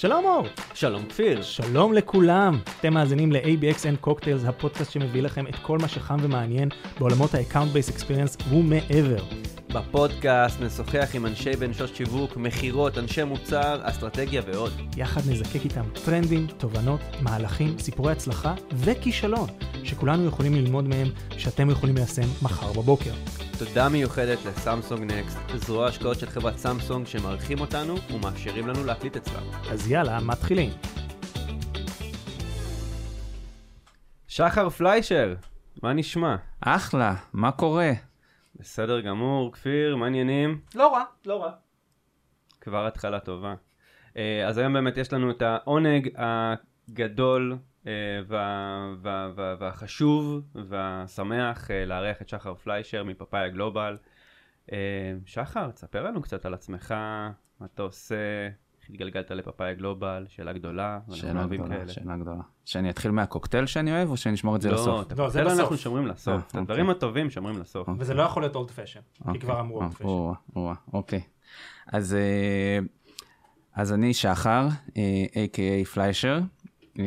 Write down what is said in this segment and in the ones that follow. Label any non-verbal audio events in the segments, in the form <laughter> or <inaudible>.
שלום אור. שלום כפיר. שלום לכולם. אתם מאזינים ל-ABXN Cocktails, הפודקאסט שמביא לכם את כל מה שחם ומעניין בעולמות ה-Account Based Experience ומעבר. בפודקאסט נשוחח עם אנשי בנשות שיווק, מכירות, אנשי מוצר, אסטרטגיה ועוד. יחד נזקק איתם טרנדים, תובנות, מהלכים, סיפורי הצלחה וכישלון, שכולנו יכולים ללמוד מהם, שאתם יכולים ליישם מחר בבוקר. תודה מיוחדת לסמסונג נקסט, זרוע השקעות של חברת סמסונג שמארחים אותנו ומאפשרים לנו להקליט אצלם. אז יאללה, מתחילים. שחר פליישר, מה נשמע? אחלה, מה קורה? בסדר גמור, כפיר, מה העניינים? לא רע, לא רע. כבר התחלה טובה. אה, אז היום באמת יש לנו את העונג הגדול וה- וה- וה- והחשוב והשמח אה, לארח את שחר פליישר מפאפאיה גלובל. אה, שחר, תספר לנו קצת על עצמך, מה אתה עושה, איך התגלגלת לפאפאיה גלובל, שאלה גדולה, שאלה גדולה, כאלה. שאלה גדולה. שאני אתחיל מהקוקטייל שאני אוהב, או שנשמור את זה לא, לסוף? את לא, זה הקוקטייל אנחנו בסוף. שומרים לסוף, את אה, הדברים אוקיי. הטובים שומרים לסוף. וזה לא יכול להיות old fashioned, כי אוקיי. כבר אמרו אה, אולד פשן. אוקיי. אז, אה, אז אני שחר, אה, a.k.a פליישר, אה,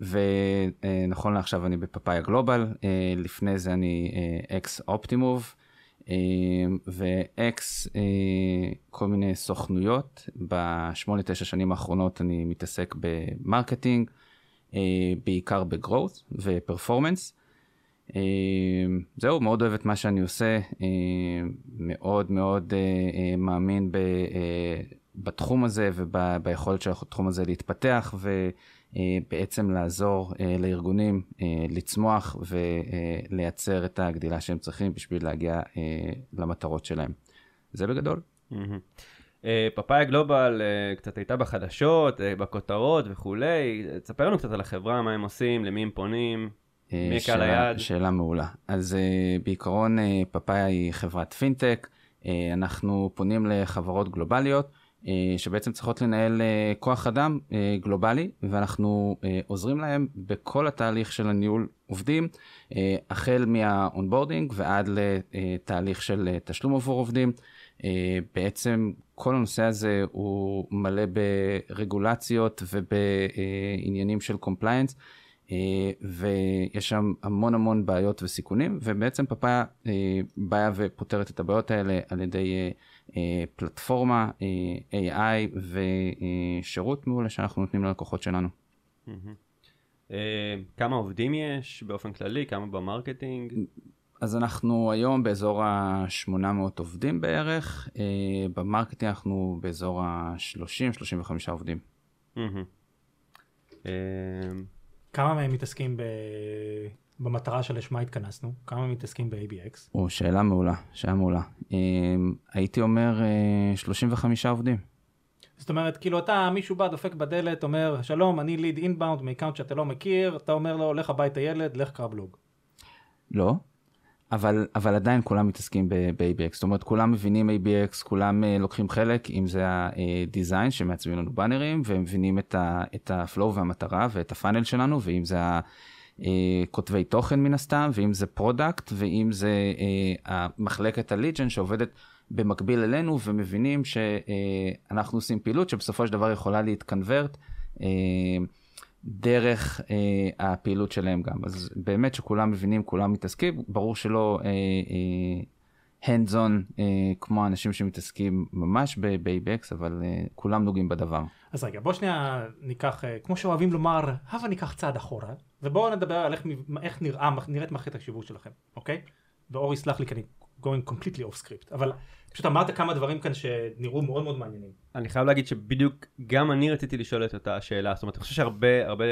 ונכון לעכשיו אני בפאפאיה גלובל, אה, לפני זה אני אקס אופטימוב, ואקס כל מיני סוכנויות. בשמונה תשע שנים האחרונות אני מתעסק ב marketing, אה, בעיקר ב growth ו performance. אה, זהו, מאוד אוהב את מה שאני עושה, מאוד מאוד מאמין בתחום הזה וביכולת של התחום הזה להתפתח ובעצם לעזור אה, לארגונים אה, לצמוח ולייצר את הגדילה שהם צריכים בשביל להגיע אה, למטרות שלהם. זה בגדול. אה, פאפאיה גלובל אה, קצת הייתה בחדשות, אה, בכותרות וכולי, תספר לנו קצת על החברה, מה הם עושים, למי הם פונים, אה, מי קהל שאלה- היעד? שאלה מעולה. אז בעיקרון פאפאיה היא חברת פינטק, אנחנו פונים לחברות גלובליות שבעצם צריכות לנהל uh, כוח אדם uh, גלובלי ואנחנו עוזרים להם בכל התהליך של הניהול עובדים, החל מה onboarding ועד לתהליך של תשלום עבור עובדים. בעצם כל הנושא הזה הוא מלא ברגולציות ובעניינים של compliance. אה, ויש שם המון המון בעיות וסיכונים, ובעצם פאפאיה אה, באה ופותרת את הבעיות האלה על ידי אה, אה, פלטפורמה, אה, AI ושירות מעולה שאנחנו נותנים ללקוחות שלנו. אה, כמה עובדים יש באופן כללי, כמה ב marketing, אז אנחנו היום באזור ה-800 עובדים בערך, אה, ב marketing אנחנו באזור ה-30-35 עובדים. אה, כמה מהם מתעסקים ב... במטרה שלשמה התכנסנו? כמה מתעסקים ב-ABX? או, שאלה מעולה, שאלה מעולה. אה, הייתי אומר אה, 35 עובדים. זאת אומרת, כאילו אתה, מישהו בא, דופק בדלת, אומר, שלום, אני lead inbound מ account שאתה לא מכיר, אתה אומר לו, לך הביתה ילד, לך קרא בלוג. לא, אבל, אבל עדיין כולם מתעסקים ב-ABX, זאת אומרת כולם מבינים ABX, כולם uh, לוקחים חלק, אם זה ה design שמעצבים לנו באנרים, והם מבינים את, ה- את ה flow והמטרה ואת ה funnel שלנו, ואם זה הכותבי תוכן מן הסתם, ואם זה product, ואם זה uh, המחלקת ה lead gen שעובדת במקביל אלינו, ומבינים שאנחנו עושים פעילות שבסופו של דבר יכולה להתקנוורט. דרך אה, הפעילות שלהם גם. אז באמת שכולם מבינים, כולם מתעסקים, ברור שלא אה, אה, hands on אה, כמו האנשים שמתעסקים ממש ב-ABX, אבל אה, כולם נוגעים בדבר. אז רגע, בוא שנייה ניקח, אה, כמו שאוהבים לומר, הבה ניקח צעד אחורה, ובואו נדבר על איך, מ- איך נראה, נראית מערכת השיווק שלכם, אוקיי? ואור יסלח לי כי אני going completely off script, אבל פשוט אמרת כמה דברים כאן שנראו מאוד מאוד מעניינים. אני חייב להגיד שבדיוק גם אני רציתי לשאול את אותה השאלה, זאת אומרת, אני חושב שהרבה הרבה,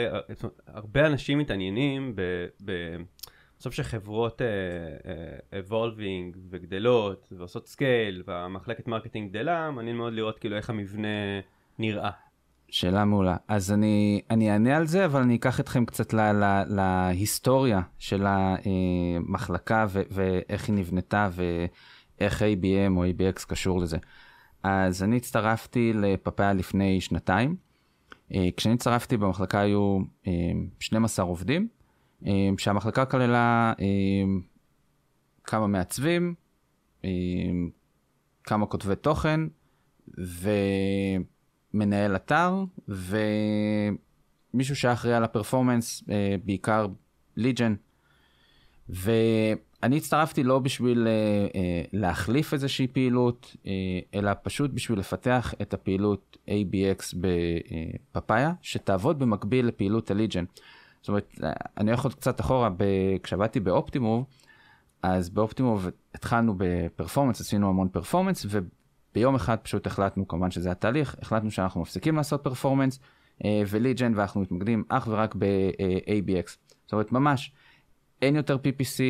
הרבה אנשים מתעניינים ב... ב... בסוף שחברות evolving וגדלות ועושות scale והמחלקת marketing גדלה, מעניין מאוד לראות כאילו איך המבנה נראה. שאלה מעולה. אז אני, אני אענה על זה, אבל אני אקח אתכם קצת לה, לה, להיסטוריה של המחלקה ו, ואיך היא נבנתה ואיך ABM או ABX קשור לזה. אז אני הצטרפתי לפאפאיה לפני שנתיים. אה, כשאני הצטרפתי במחלקה היו אה, 12 עובדים, שהמחלקה כללה אה, כמה מעצבים, אה, כמה כותבי תוכן, מנהל אתר ומישהו שהיה אחראי על הפרפורמנס, אה, בעיקר ליג'ן. ואני הצטרפתי לא בשביל להחליף איזושהי פעילות, אלא פשוט בשביל לפתח את הפעילות ABX בפאפאיה, שתעבוד במקביל לפעילות הליג'ן. זאת אומרת, אני הולך עוד קצת אחורה, כשעבדתי באופטימוב, אז באופטימוב התחלנו בפרפורמנס, עשינו המון פרפורמנס, וביום אחד פשוט החלטנו, כמובן שזה התהליך, החלטנו שאנחנו מפסיקים לעשות פרפורמנס אה, וליג'ן, ואנחנו מתמקדים אך ורק ב-ABX. זאת אומרת, ממש, אין יותר PPC,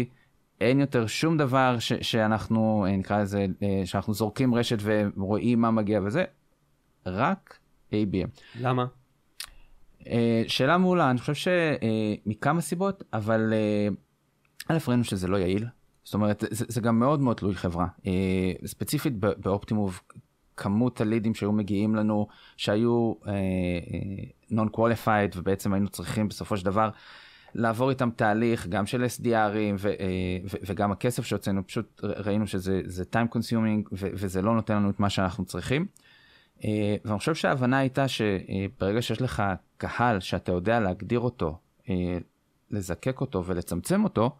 אין יותר שום דבר ש- שאנחנו, אה, נקרא לזה, אה, שאנחנו זורקים רשת ורואים מה מגיע וזה, רק ABM. למה? שאלה מעולה, אני חושב שמכמה סיבות, אבל א', ראינו שזה לא יעיל, זאת אומרת, זה, זה גם מאוד מאוד תלוי חברה. Uh, ספציפית באופטימוב, כמות הלידים שהיו מגיעים לנו, שהיו uh, uh, ובעצם היינו צריכים בסופו של דבר לעבור איתם תהליך, גם של SDRים, ו, uh, ו, וגם הכסף שהוצאנו, פשוט ראינו שזה time consuming, ו, וזה לא נותן לנו את מה שאנחנו צריכים. Uh, ואני חושב שההבנה הייתה שברגע שיש לך קהל שאתה יודע להגדיר אותו, uh, לזקק אותו ולצמצם אותו,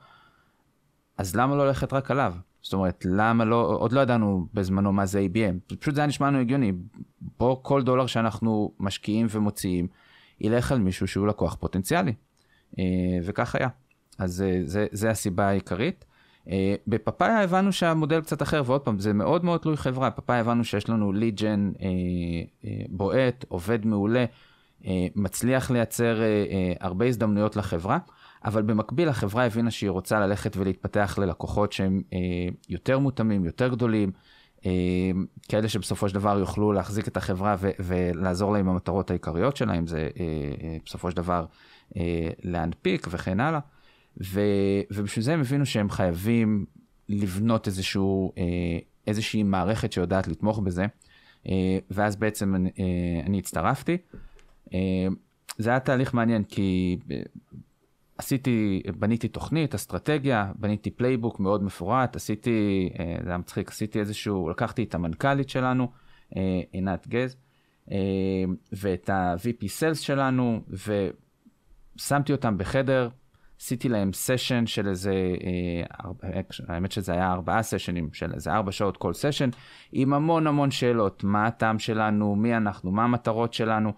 אז למה לא ללכת רק עליו? זאת אומרת, למה לא, עוד לא ידענו בזמנו מה זה ABM, פשוט זה היה נשמע לנו הגיוני. בוא כל דולר שאנחנו משקיעים ומוציאים, ילך על מישהו שהוא לקוח פוטנציאלי. אה, וכך היה. אז אה, זה, זה הסיבה העיקרית. אה, בפאפאיה הבנו שהמודל קצת אחר, ועוד פעם, זה מאוד מאוד תלוי חברה. בפאפאיה הבנו שיש לנו ליד ג'ן בועט, עובד מעולה, מצליח לייצר הרבה הזדמנויות לחברה. אבל במקביל החברה הבינה שהיא רוצה ללכת ולהתפתח ללקוחות שהם אה, יותר מותאמים, יותר גדולים, אה, כאלה שבסופו של דבר יוכלו להחזיק את החברה ו- ולעזור להם במטרות העיקריות שלהם, זה אה, אה, בסופו של דבר אה, להנפיק וכן הלאה. ו- ובשביל זה הם הבינו שהם חייבים לבנות איזשהו, אה, איזושהי מערכת שיודעת לתמוך בזה, אה, ואז בעצם אני, אה, אני הצטרפתי. זה היה תהליך מעניין כי עשיתי, בניתי תוכנית, אסטרטגיה, בניתי playbook מאוד מפורט, עשיתי, זה היה מצחיק, עשיתי איזשהו, לקחתי את המנכ"לית שלנו, עינת גז, ואת ה-VP Sales שלנו, ושמתי אותם בחדר, עשיתי להם סשן של איזה, האמת שזה היה ארבעה סשנים, של איזה ארבע שעות כל סשן, עם המון המון שאלות, מה הטעם שלנו, מי אנחנו, מה המטרות שלנו.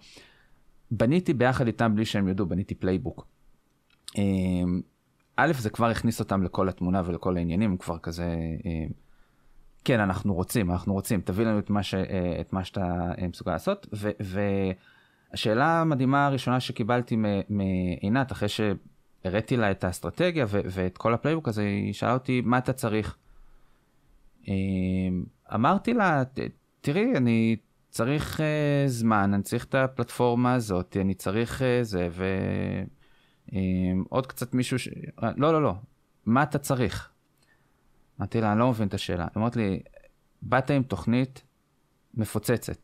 בניתי ביחד איתם בלי שהם ידעו, בניתי playbook. אמ, א', זה כבר הכניס אותם לכל התמונה ולכל העניינים, כבר כזה, כן, אנחנו רוצים, אנחנו רוצים, תביא לנו את מה, ש, אה, את מה שאתה אה, מסוגל לעשות. ו, והשאלה המדהימה הראשונה שקיבלתי מעינת, אחרי שהראיתי לה את האסטרטגיה ו, ואת כל ה playbook הזה, היא שאלה אותי, מה אתה צריך? אמ, אמרתי לה, תראי, אני צריך uh, זמן, אני צריך את הפלטפורמה הזאת, אני צריך uh, זה, ו... עוד קצת מישהו ש... לא, לא, לא, מה אתה צריך? אמרתי לה, אני לא מבין את השאלה. היא אמרת לי, באת עם תוכנית מפוצצת.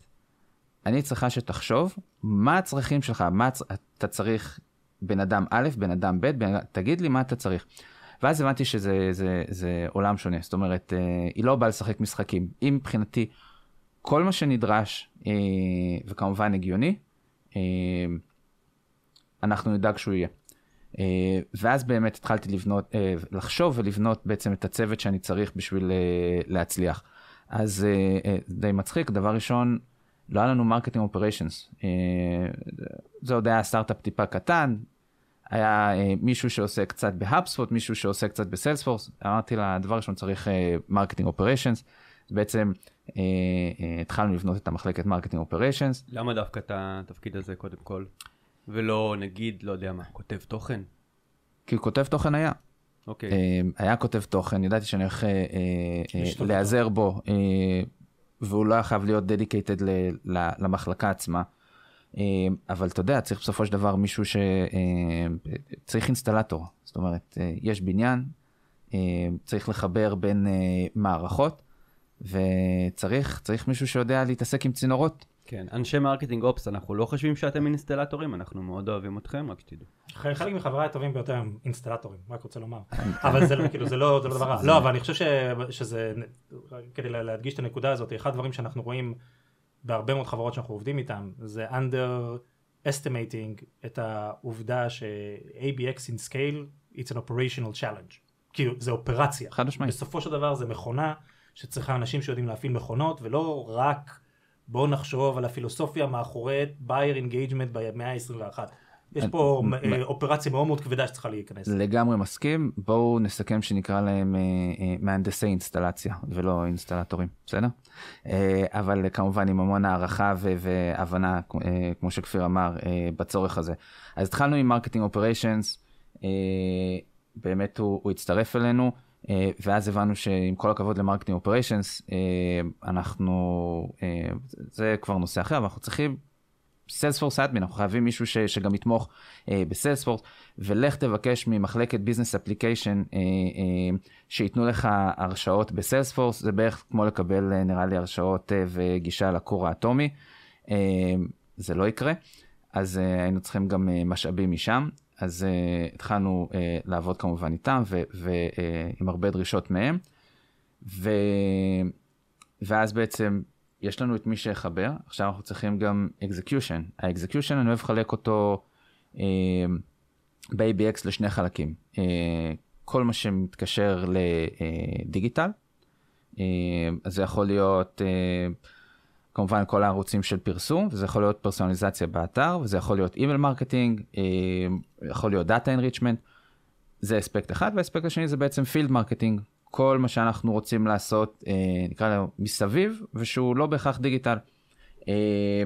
אני צריכה שתחשוב מה הצרכים שלך, מה הצ... אתה צריך בן אדם א', בן אדם ב', בן... תגיד לי מה אתה צריך. ואז הבנתי שזה זה, זה עולם שונה, זאת אומרת, אה, היא לא באה לשחק משחקים. היא מבחינתי, כל מה שנדרש, אה, וכמובן הגיוני, אה, אנחנו נדאג שהוא יהיה. ואז באמת התחלתי לבנות, לחשוב ולבנות בעצם את הצוות שאני צריך בשביל להצליח. אז די מצחיק, דבר ראשון, לא היה לנו marketing operations. זה עוד היה סטארט-אפ טיפה קטן, היה מישהו שעושה קצת ב HubSpot, מישהו שעושה קצת ב Salesforce, אמרתי לה, דבר ראשון צריך marketing operations, בעצם התחלנו לבנות את המחלקת marketing operations. למה דווקא את התפקיד הזה קודם כל? ולא נגיד, לא יודע מה, כותב תוכן? כי כותב תוכן היה. אוקיי. אה, היה כותב תוכן, ידעתי שאני הולך אה, אה, להיעזר בו, והוא לא היה חייב להיות dedicated למחלקה עצמה. אבל אתה יודע, צריך בסופו של דבר מישהו שצריך אינסטלטור. זאת אומרת, יש בניין, צריך לחבר בין מערכות, וצריך מישהו שיודע להתעסק עם צינורות. כן, אנשי marketing ops, אנחנו לא חושבים שאתם אינסטלטורים, אנחנו מאוד אוהבים אתכם, רק שתדעו. חלק מחבריי הטובים ביותר הם אינסטלטורים, רק רוצה לומר. <laughs> אבל זה לא, כאילו, זה לא, זה לא דבר רע. <laughs> לא, אבל אני חושב שזה, כדי להדגיש את הנקודה הזאת, אחד הדברים שאנחנו רואים בהרבה מאוד חברות שאנחנו עובדים איתן, זה under estimating את העובדה ש-ABX in scale it's an operational challenge. כאילו זה אופרציה. חד משמעית. בסופו של דבר זה מכונה שצריכה אנשים שיודעים להפעיל מכונות ולא רק בואו נחשוב על הפילוסופיה מאחורי buyer engagement במאה ה-21. יש פה אה, אופרציה מאוד מאוד כבדה שצריכה להיכנס. לגמרי מסכים בואו נסכם שנקרא להם אה, אה, מהנדסי אינסטלציה ולא אינסטלטורים בסדר אבל כמובן עם המון הערכה והבנה כמו שכפיר אמר בצורך הזה אז התחלנו עם marketing operations באמת הוא, הוא הצטרף אלינו ואז הבנו שעם כל הכבוד ל marketing operations אנחנו אה, זה כבר נושא אחר אבל אנחנו צריכים Salesforce admin, אנחנו חייבים מישהו ש, שגם יתמוך אה, ב Salesforce, ולך תבקש ממחלקת business application אה, אה, שייתנו לך הרשאות ב Salesforce, זה בערך כמו לקבל אה, נראה לי הרשאות אה, וגישה לכור האטומי, אה, זה לא יקרה, אז אה, היינו צריכים גם אה, משאבים משם, אז אה, התחלנו אה, לעבוד כמובן איתם ועם אה, הרבה דרישות מהם, ו... ואז בעצם יש לנו את מי שיחבר, עכשיו אנחנו צריכים גם execution. ה execution אני אוהב לחלק אותו אה, ב-ABX לשני חלקים. אה, כל מה שמתקשר לדיגיטל, אה, אז זה יכול להיות אה, כמובן כל הערוצים של פרסום, וזה יכול להיות פרסונליזציה באתר, וזה יכול להיות email marketing, אה, יכול להיות data enrichment, זה אספקט אחד, והאספקט השני זה בעצם field marketing, כל מה שאנחנו רוצים לעשות, אה, נקרא לו מסביב, ושהוא לא בהכרח דיגיטל. אה,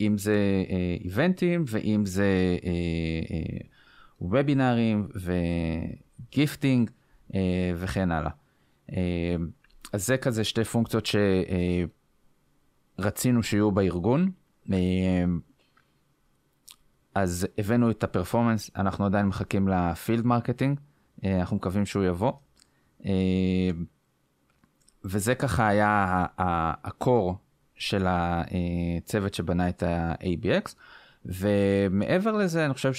אם זה event ים, ואם זה וובינארים, ו gifting, וכן הלאה. אה, אז זה כזה שתי פונקציות שרצינו שיהיו בארגון. אה, אז הבאנו את ה performance, אנחנו עדיין מחכים ל field marketing, אה, אנחנו מקווים שהוא יבוא. אה, וזה ככה היה ה core של הצוות שבנה את ה-ABX, ומעבר לזה אני חושב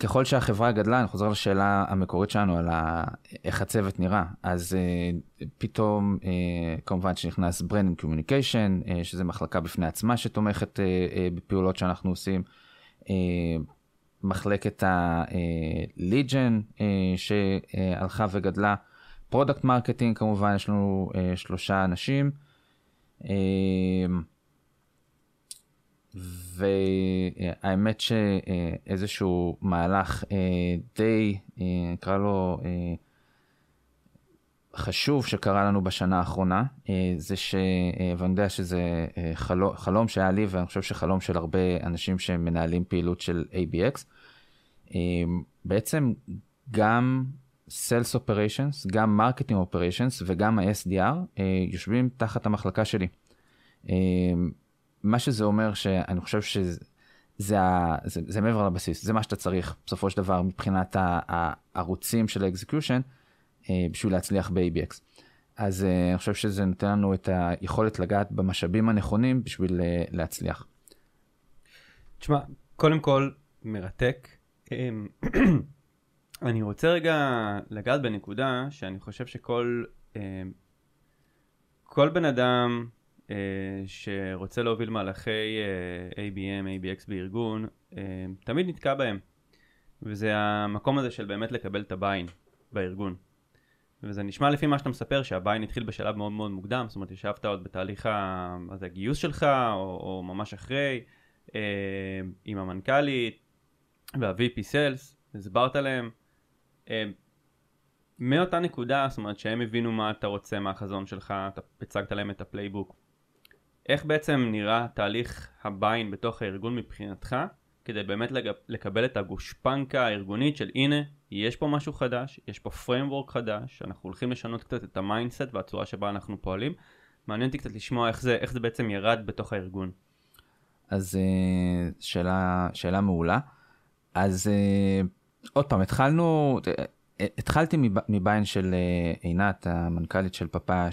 שככל שהחברה גדלה, אני חוזר לשאלה המקורית שלנו על ה... איך הצוות נראה, אז אה, פתאום אה, כמובן שנכנס Branding Communication, אה, שזה מחלקה בפני עצמה שתומכת אה, אה, בפעולות שאנחנו עושים. אה, מחלקת ה-Lead Gen אה, שהלכה וגדלה, product marketing כמובן יש לנו אה, שלושה אנשים. אה, והאמת שאיזשהו מהלך אה, די, אה, נקרא לו אה, חשוב שקרה לנו בשנה האחרונה, זה ש... ואני יודע שזה חלום, חלום שהיה לי ואני חושב שחלום של הרבה אנשים שמנהלים פעילות של ABX. בעצם גם Sales Operations, גם Marketing Operations וגם ה-SDR יושבים תחת המחלקה שלי. מה שזה אומר שאני חושב שזה זה, זה, זה מעבר לבסיס, זה מה שאתה צריך בסופו של דבר מבחינת הערוצים של האקזקיושן uh, בשביל להצליח ב-ABX. אז uh, אני חושב שזה נותן לנו את היכולת לגעת במשאבים הנכונים בשביל uh, להצליח. תשמע, קודם כל מרתק. <clears throat> אני רוצה רגע לגעת בנקודה שאני חושב שכל כל בן אדם שרוצה להוביל מהלכי uh, ABM, ABX בארגון, uh, תמיד נתקע בהם. וזה המקום הזה של באמת לקבל את ה buy-in בארגון. וזה נשמע לפי מה שאתה מספר שה buy-in התחיל בשלב מאוד מאוד מוקדם, זאת אומרת ישבת עוד בתהליך ה... הגיוס שלך, או, או ממש אחרי, עם המנכ"לית וה-VP Sales, הסברת להם. מאותה נקודה, זאת אומרת שהם הבינו מה אתה רוצה מהחזון שלך, אתה הצגת להם את ה playbook. איך בעצם נראה תהליך ה buy-in בתוך הארגון מבחינתך, כדי באמת לג... לקבל את הגושפנקה הארגונית של הנה, יש פה משהו חדש, יש פה framework חדש, אנחנו הולכים לשנות קצת את ה mindset והצורה שבה אנחנו פועלים. מעניין אותי קצת לשמוע איך זה, איך זה בעצם ירד בתוך הארגון. אז שאלה, שאלה מעולה. אז עוד פעם, התחלנו, התחלתי מ buy-in של עינת, המנכ"לית של פאפאיה,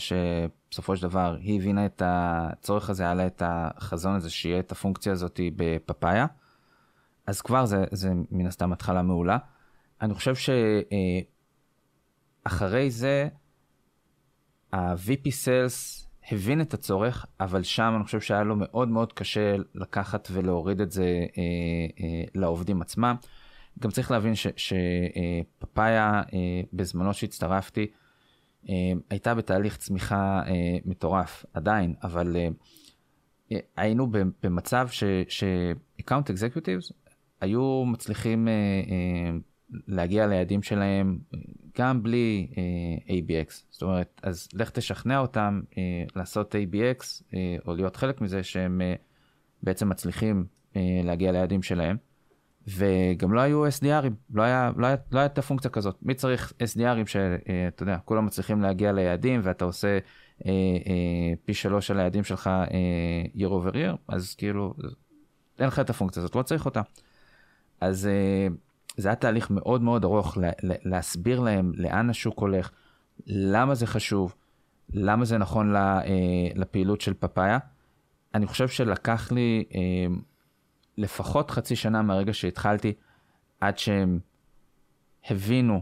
שבסופו של דבר היא הבינה את הצורך הזה, היה לה את החזון הזה שיהיה את הפונקציה הזאת בפאפאיה. אז כבר זה, זה מן הסתם התחלה מעולה. אני חושב שאחרי זה, ה-VP Sales הבין את הצורך, אבל שם אני חושב שהיה לו מאוד מאוד קשה לקחת ולהוריד את זה אה, אה, לעובדים עצמם. גם צריך להבין שפאפאיה, אה, אה, בזמנו שהצטרפתי, אה, הייתה בתהליך צמיחה אה, מטורף, עדיין, אבל אה, אה היינו במצב ש-account executives היו מצליחים אה, אה, להגיע ליעדים שלהם גם בלי ABX. זאת אומרת, אז לך תשכנע אותם לעשות ABX או להיות חלק מזה שהם בעצם מצליחים להגיע ליעדים שלהם. וגם לא היו SDRים, לא היה, לא, היה, לא הייתה פונקציה כזאת. מי צריך SDRים שאתה יודע, כולם מצליחים להגיע ליעדים ואתה עושה uh, uh, פי שלוש על היעדים שלך uh, year over year, אז כאילו, אין לך את הפונקציה הזאת, לא צריך אותה. אז uh, זה היה תהליך מאוד מאוד ארוך להסביר להם לאן השוק הולך, למה זה חשוב, למה זה נכון אה, לפעילות של פאפאיה. אני חושב שלקח לי אה, לפחות חצי שנה מהרגע שהתחלתי, עד שהם הבינו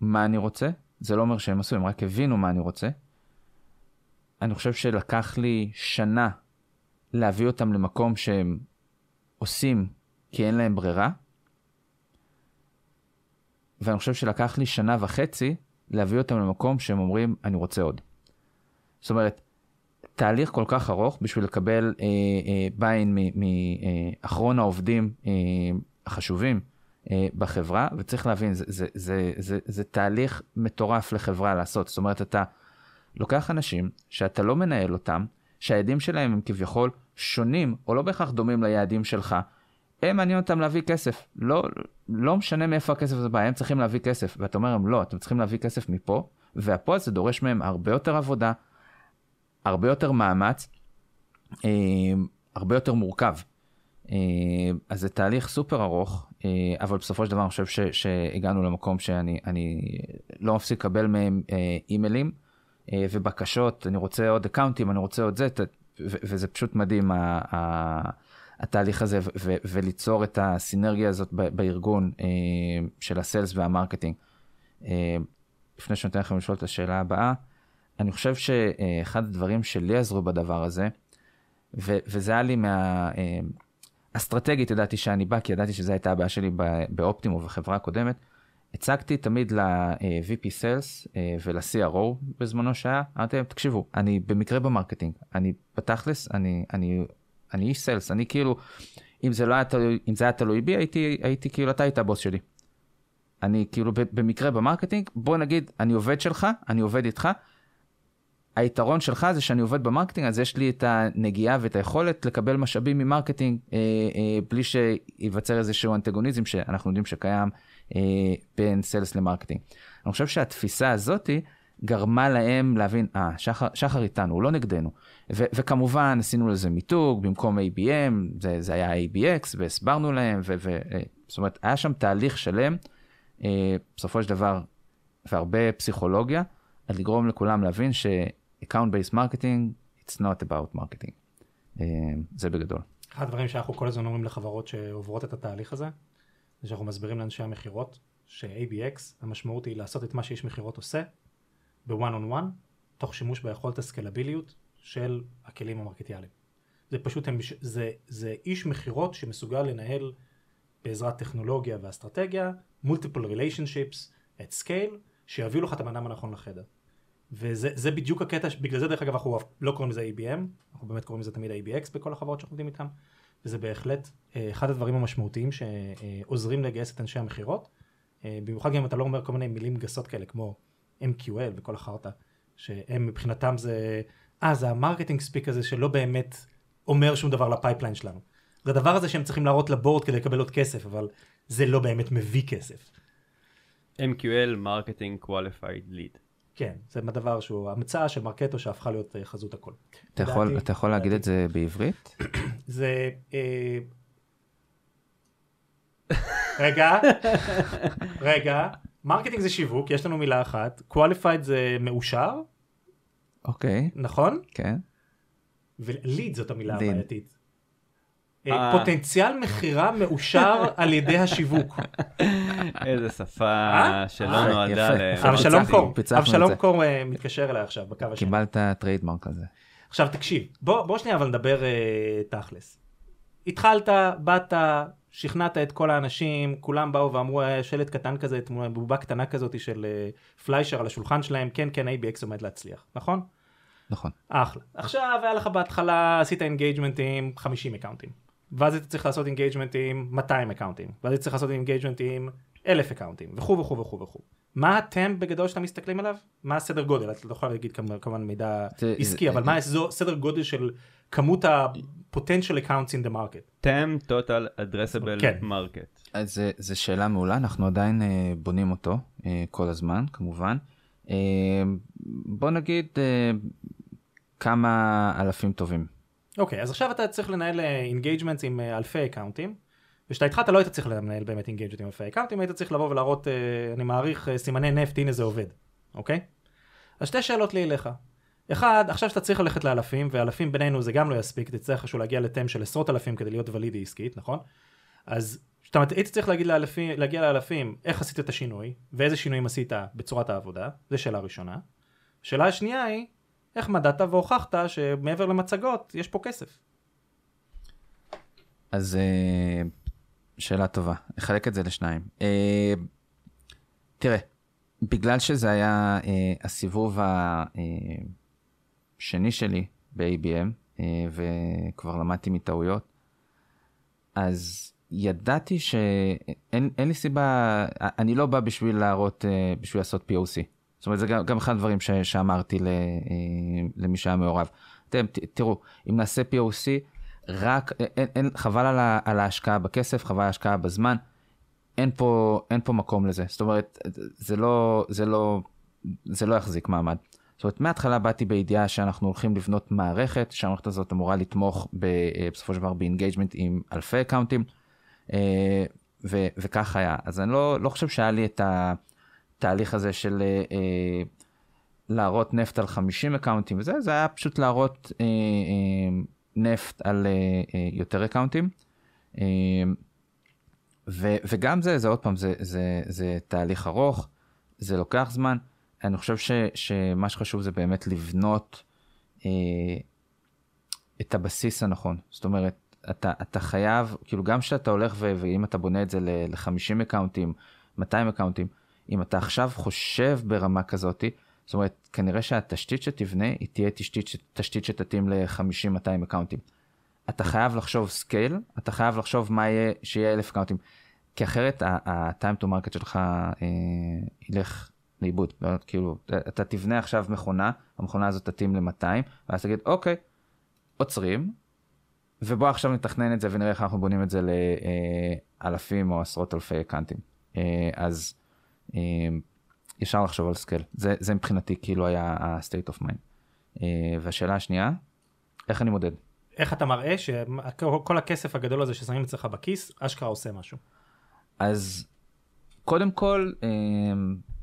מה אני רוצה. זה לא אומר שהם עשו, הם רק הבינו מה אני רוצה. אני חושב שלקח לי שנה להביא אותם למקום שהם עושים כי אין להם ברירה, ואני חושב שלקח לי שנה וחצי להביא אותם למקום שהם אומרים, אני רוצה עוד. זאת אומרת, תהליך כל כך ארוך בשביל לקבל אה, אה, ביין מאחרון אה, העובדים אה, החשובים אה, בחברה, וצריך להבין, זה, זה, זה, זה, זה תהליך מטורף לחברה לעשות. זאת אומרת, אתה לוקח אנשים שאתה לא מנהל אותם, שהיעדים שלהם הם כביכול שונים, או לא בהכרח דומים ליעדים שלך, הם מעניין אותם להביא כסף. לא, לא משנה מאיפה הכסף הזה בא, הם צריכים להביא כסף. ואתה אומר להם, לא, אתם צריכים להביא כסף מפה, והפה זה דורש מהם הרבה יותר עבודה, הרבה יותר מאמץ, אה, הרבה יותר מורכב. אה, אז זה תהליך סופר ארוך, אה, אבל בסופו של דבר אני חושב ש, שהגענו למקום שאני לא מפסיק לקבל מהם אה, אימיילים אה, ובקשות, אני רוצה עוד account ים, אני רוצה עוד זה, ו, וזה פשוט מדהים. ה, ה, התהליך הזה ו- וליצור את הסינרגיה הזאת בארגון אה, של ה sales והמרקטינג. אה, לפני שאני אתן לכם לשאול את השאלה הבאה, אני חושב שאחד הדברים שלי עזרו בדבר הזה, ו- וזה היה לי מה... אה, אסטרטגית ידעתי שאני בא, כי ידעתי שזו הייתה הבעיה שלי באופטימוב בחברה הקודמת. הצגתי תמיד ל-VP Sales ול-CRO בזמנו שהיה, אמרתי להם, תקשיבו, אני במקרה במרקטינג, אני בתכלס, אני, אני אני איש sales, אני כאילו, אם זה לא היה תלוי, אם זה היה תלוי בי, הייתי, הייתי כאילו, אתה היית הבוס שלי. אני כאילו במקרה במרקטינג, בוא נגיד, אני עובד שלך, אני עובד איתך. היתרון שלך זה שאני עובד במרקטינג, אז יש לי את הנגיעה ואת היכולת לקבל משאבים ממרקטינג אה, אה, בלי שייווצר איזשהו אנטגוניזם שאנחנו יודעים שקיים אה, בין sales למרקטינג. אני חושב שהתפיסה הזאתי, גרמה להם להבין, אה, שחר, שחר איתנו, הוא לא נגדנו. ו- וכמובן עשינו לזה מיתוג, במקום ABM, זה, זה היה ABX, והסברנו להם, ו- ו- אה, זאת אומרת, היה שם תהליך שלם, אה, בסופו של דבר, והרבה פסיכולוגיה, על לגרום לכולם להבין ש-account-based marketing, it's not about marketing. אה, זה בגדול. אחד הדברים שאנחנו כל הזמן אומרים לחברות שעוברות את התהליך הזה, זה שאנחנו מסבירים לאנשי המכירות, ש-ABX, המשמעות היא לעשות את מה שאיש מכירות עושה, בוואן און וואן, תוך שימוש ביכולת הסקלביליות של הכלים המרקטיאליים. זה פשוט, זה, זה איש מכירות שמסוגל לנהל בעזרת טכנולוגיה ואסטרטגיה, multiple relationships at scale, שיביאו לך את הבן הנכון לחדר. וזה בדיוק הקטע, בגלל זה דרך אגב אנחנו לא קוראים לזה ABM, אנחנו באמת קוראים לזה תמיד ABX בכל החברות שאנחנו עובדים איתן, וזה בהחלט אה, אחד הדברים המשמעותיים שעוזרים לגייס את אנשי המכירות, אה, במיוחד גם אם אתה לא אומר כל מיני מילים גסות כאלה כמו MQL וכל החרטא, שהם מבחינתם זה, אה זה ה marketing speak הזה שלא באמת אומר שום דבר ל pipeline שלנו. זה הדבר הזה שהם צריכים להראות ל board כדי לקבל עוד כסף, אבל זה לא באמת מביא כסף. MQL, marketing qualified lead. כן, זה הדבר שהוא המצאה של Marketo שהפכה להיות אה, חזות הכל. אתה יכול, אתה יכול להגיד את זה בעברית? <clears throat> זה... אה... רגע, <laughs> רגע, marketing זה שיווק, יש לנו מילה אחת, qualified זה מאושר. אוקיי. נכון? כן. ו lead זאת המילה הבעייתית. אה, אה. פוטנציאל מכירה מאושר על ידי השיווק. <laughs> איזה שפה אה? שלא אה, נועדה. ל... אבשלום קור, אבשלום. קור אה, מתקשר אליי עכשיו בקו השני. קיבלת trademark על זה. עכשיו תקשיב, בוא, שנייה אבל נדבר תכלס. התחלת, באת, שכנעת את כל האנשים, כולם באו ואמרו, היה שלט קטן כזה, בובה קטנה כזאת של פליישר על השולחן שלהם, כן, כן, ABX עומד להצליח, נכון? נכון. אחלה. עכשיו היה לך בהתחלה, עשית engagement עם 50 אקאונטים. ואז היית צריך לעשות engagement עם 200 אקאונטים. ואז היית צריך לעשות engagement 1,000 אקאונטים, וכו' וכו' וכו' וכו'. מה אתם בגדול שאתם מסתכלים עליו? מה הסדר גודל? את לא יכולה להגיד כמובן- מידע זה- עסקי, זה- אבל מה הסדר- סדר גודל של כמות ה-potential accounts in the market? TAM, total addressable כן. market. אז זה- זו שאלה מעולה, אנחנו עדיין אה, בונים אותו אה, כל הזמן, כמובן. אה, בוא נגיד אה, כמה אלפים טובים. אוקיי, אז עכשיו אתה צריך לנהל engagement עם אלפי אקאונטים. וכשאתה התחלת לא היית צריך לנהל באמת engagement עם אלפי אקאונטים, היית צריך לבוא ולהראות, אה, אני מעריך, אה, סימני נפט, הנה זה עובד, אוקיי? אז שתי שאלות לי אליך. אחד, עכשיו שאתה צריך ללכת לאלפים, ואלפים בינינו זה גם לא יספיק, תצטרך איכשהו להגיע לתם של עשרות אלפים כדי להיות ולידי עסקית, נכון? אז כשאתה היית צריך להגיד לאלפים, להגיע לאלפים איך עשית את השינוי, ואיזה שינויים עשית בצורת העבודה, זו שאלה ראשונה. שאלה השנייה היא, איך מדדת והוכחת שמעבר למצגות יש פה כסף. אז אה, שאלה טובה, נחלק את זה לשניים. אה, תראה, בגלל שזה היה אה, הסיבוב השני שלי ב-ABM, אה, וכבר למדתי מטעויות, אז ידעתי שאין אין לי סיבה, אני לא בא בשביל להראות, אה, בשביל לעשות POC. זאת אומרת, זה גם, גם אחד הדברים ש, שאמרתי ל, אה, למי שהיה מעורב. אתם, תראו, אם נעשה POC, רק, אין, אין, חבל על, ה, על ההשקעה בכסף, חבל על ההשקעה בזמן, אין פה, אין פה מקום לזה. זאת אומרת, זה לא, זה לא, זה לא יחזיק מעמד. זאת אומרת, מההתחלה באתי בידיעה שאנחנו הולכים לבנות מערכת, שהמערכת הזאת אמורה לתמוך ב, אה, בסופו של דבר ב engagement עם אלפי אקאונטים, אה, ו, וכך היה. אז אני לא, לא חושב שהיה לי את התהליך הזה של אה, להראות נפט על 50 אקאונטים וזה, זה היה פשוט להראות נפט על אה, אה, יותר אקאונטים. אה, ו, וגם זה, זה עוד פעם, זה, זה, זה תהליך ארוך, זה לוקח זמן. אני חושב ש, שמה שחשוב זה באמת לבנות אה, את הבסיס הנכון. זאת אומרת, אתה, אתה חייב, כאילו גם כשאתה הולך ו, ואם אתה בונה את זה ל-50 אקאונטים, 200 אקאונטים, אם אתה עכשיו חושב ברמה כזאתי, זאת אומרת, כנראה שהתשתית שתבנה היא תהיה תשתית, ש- תשתית שתתאים ל-50-200 אקאונטים. אתה חייב לחשוב scale, אתה חייב לחשוב מה יהיה, שיהיה 1,000 אקאונטים. כי אחרת ה-time to market שלך אה, ילך לאיבוד. לא, כאילו, אתה תבנה עכשיו מכונה, המכונה הזאת תתאים ל-200, ואז תגיד, אוקיי, עוצרים, ובוא עכשיו נתכנן את זה ונראה איך אנחנו בונים את זה לאלפים או עשרות אלפי אקאונטים. אה, אז אה, ישר לחשוב על scale. זה, זה מבחינתי כאילו היה ה-state of mind. אה, והשאלה השנייה, איך אני מודד? איך אתה מראה שכל הכסף הגדול הזה ששמים אצלך בכיס, אשכרה עושה משהו. אז קודם כל, אה,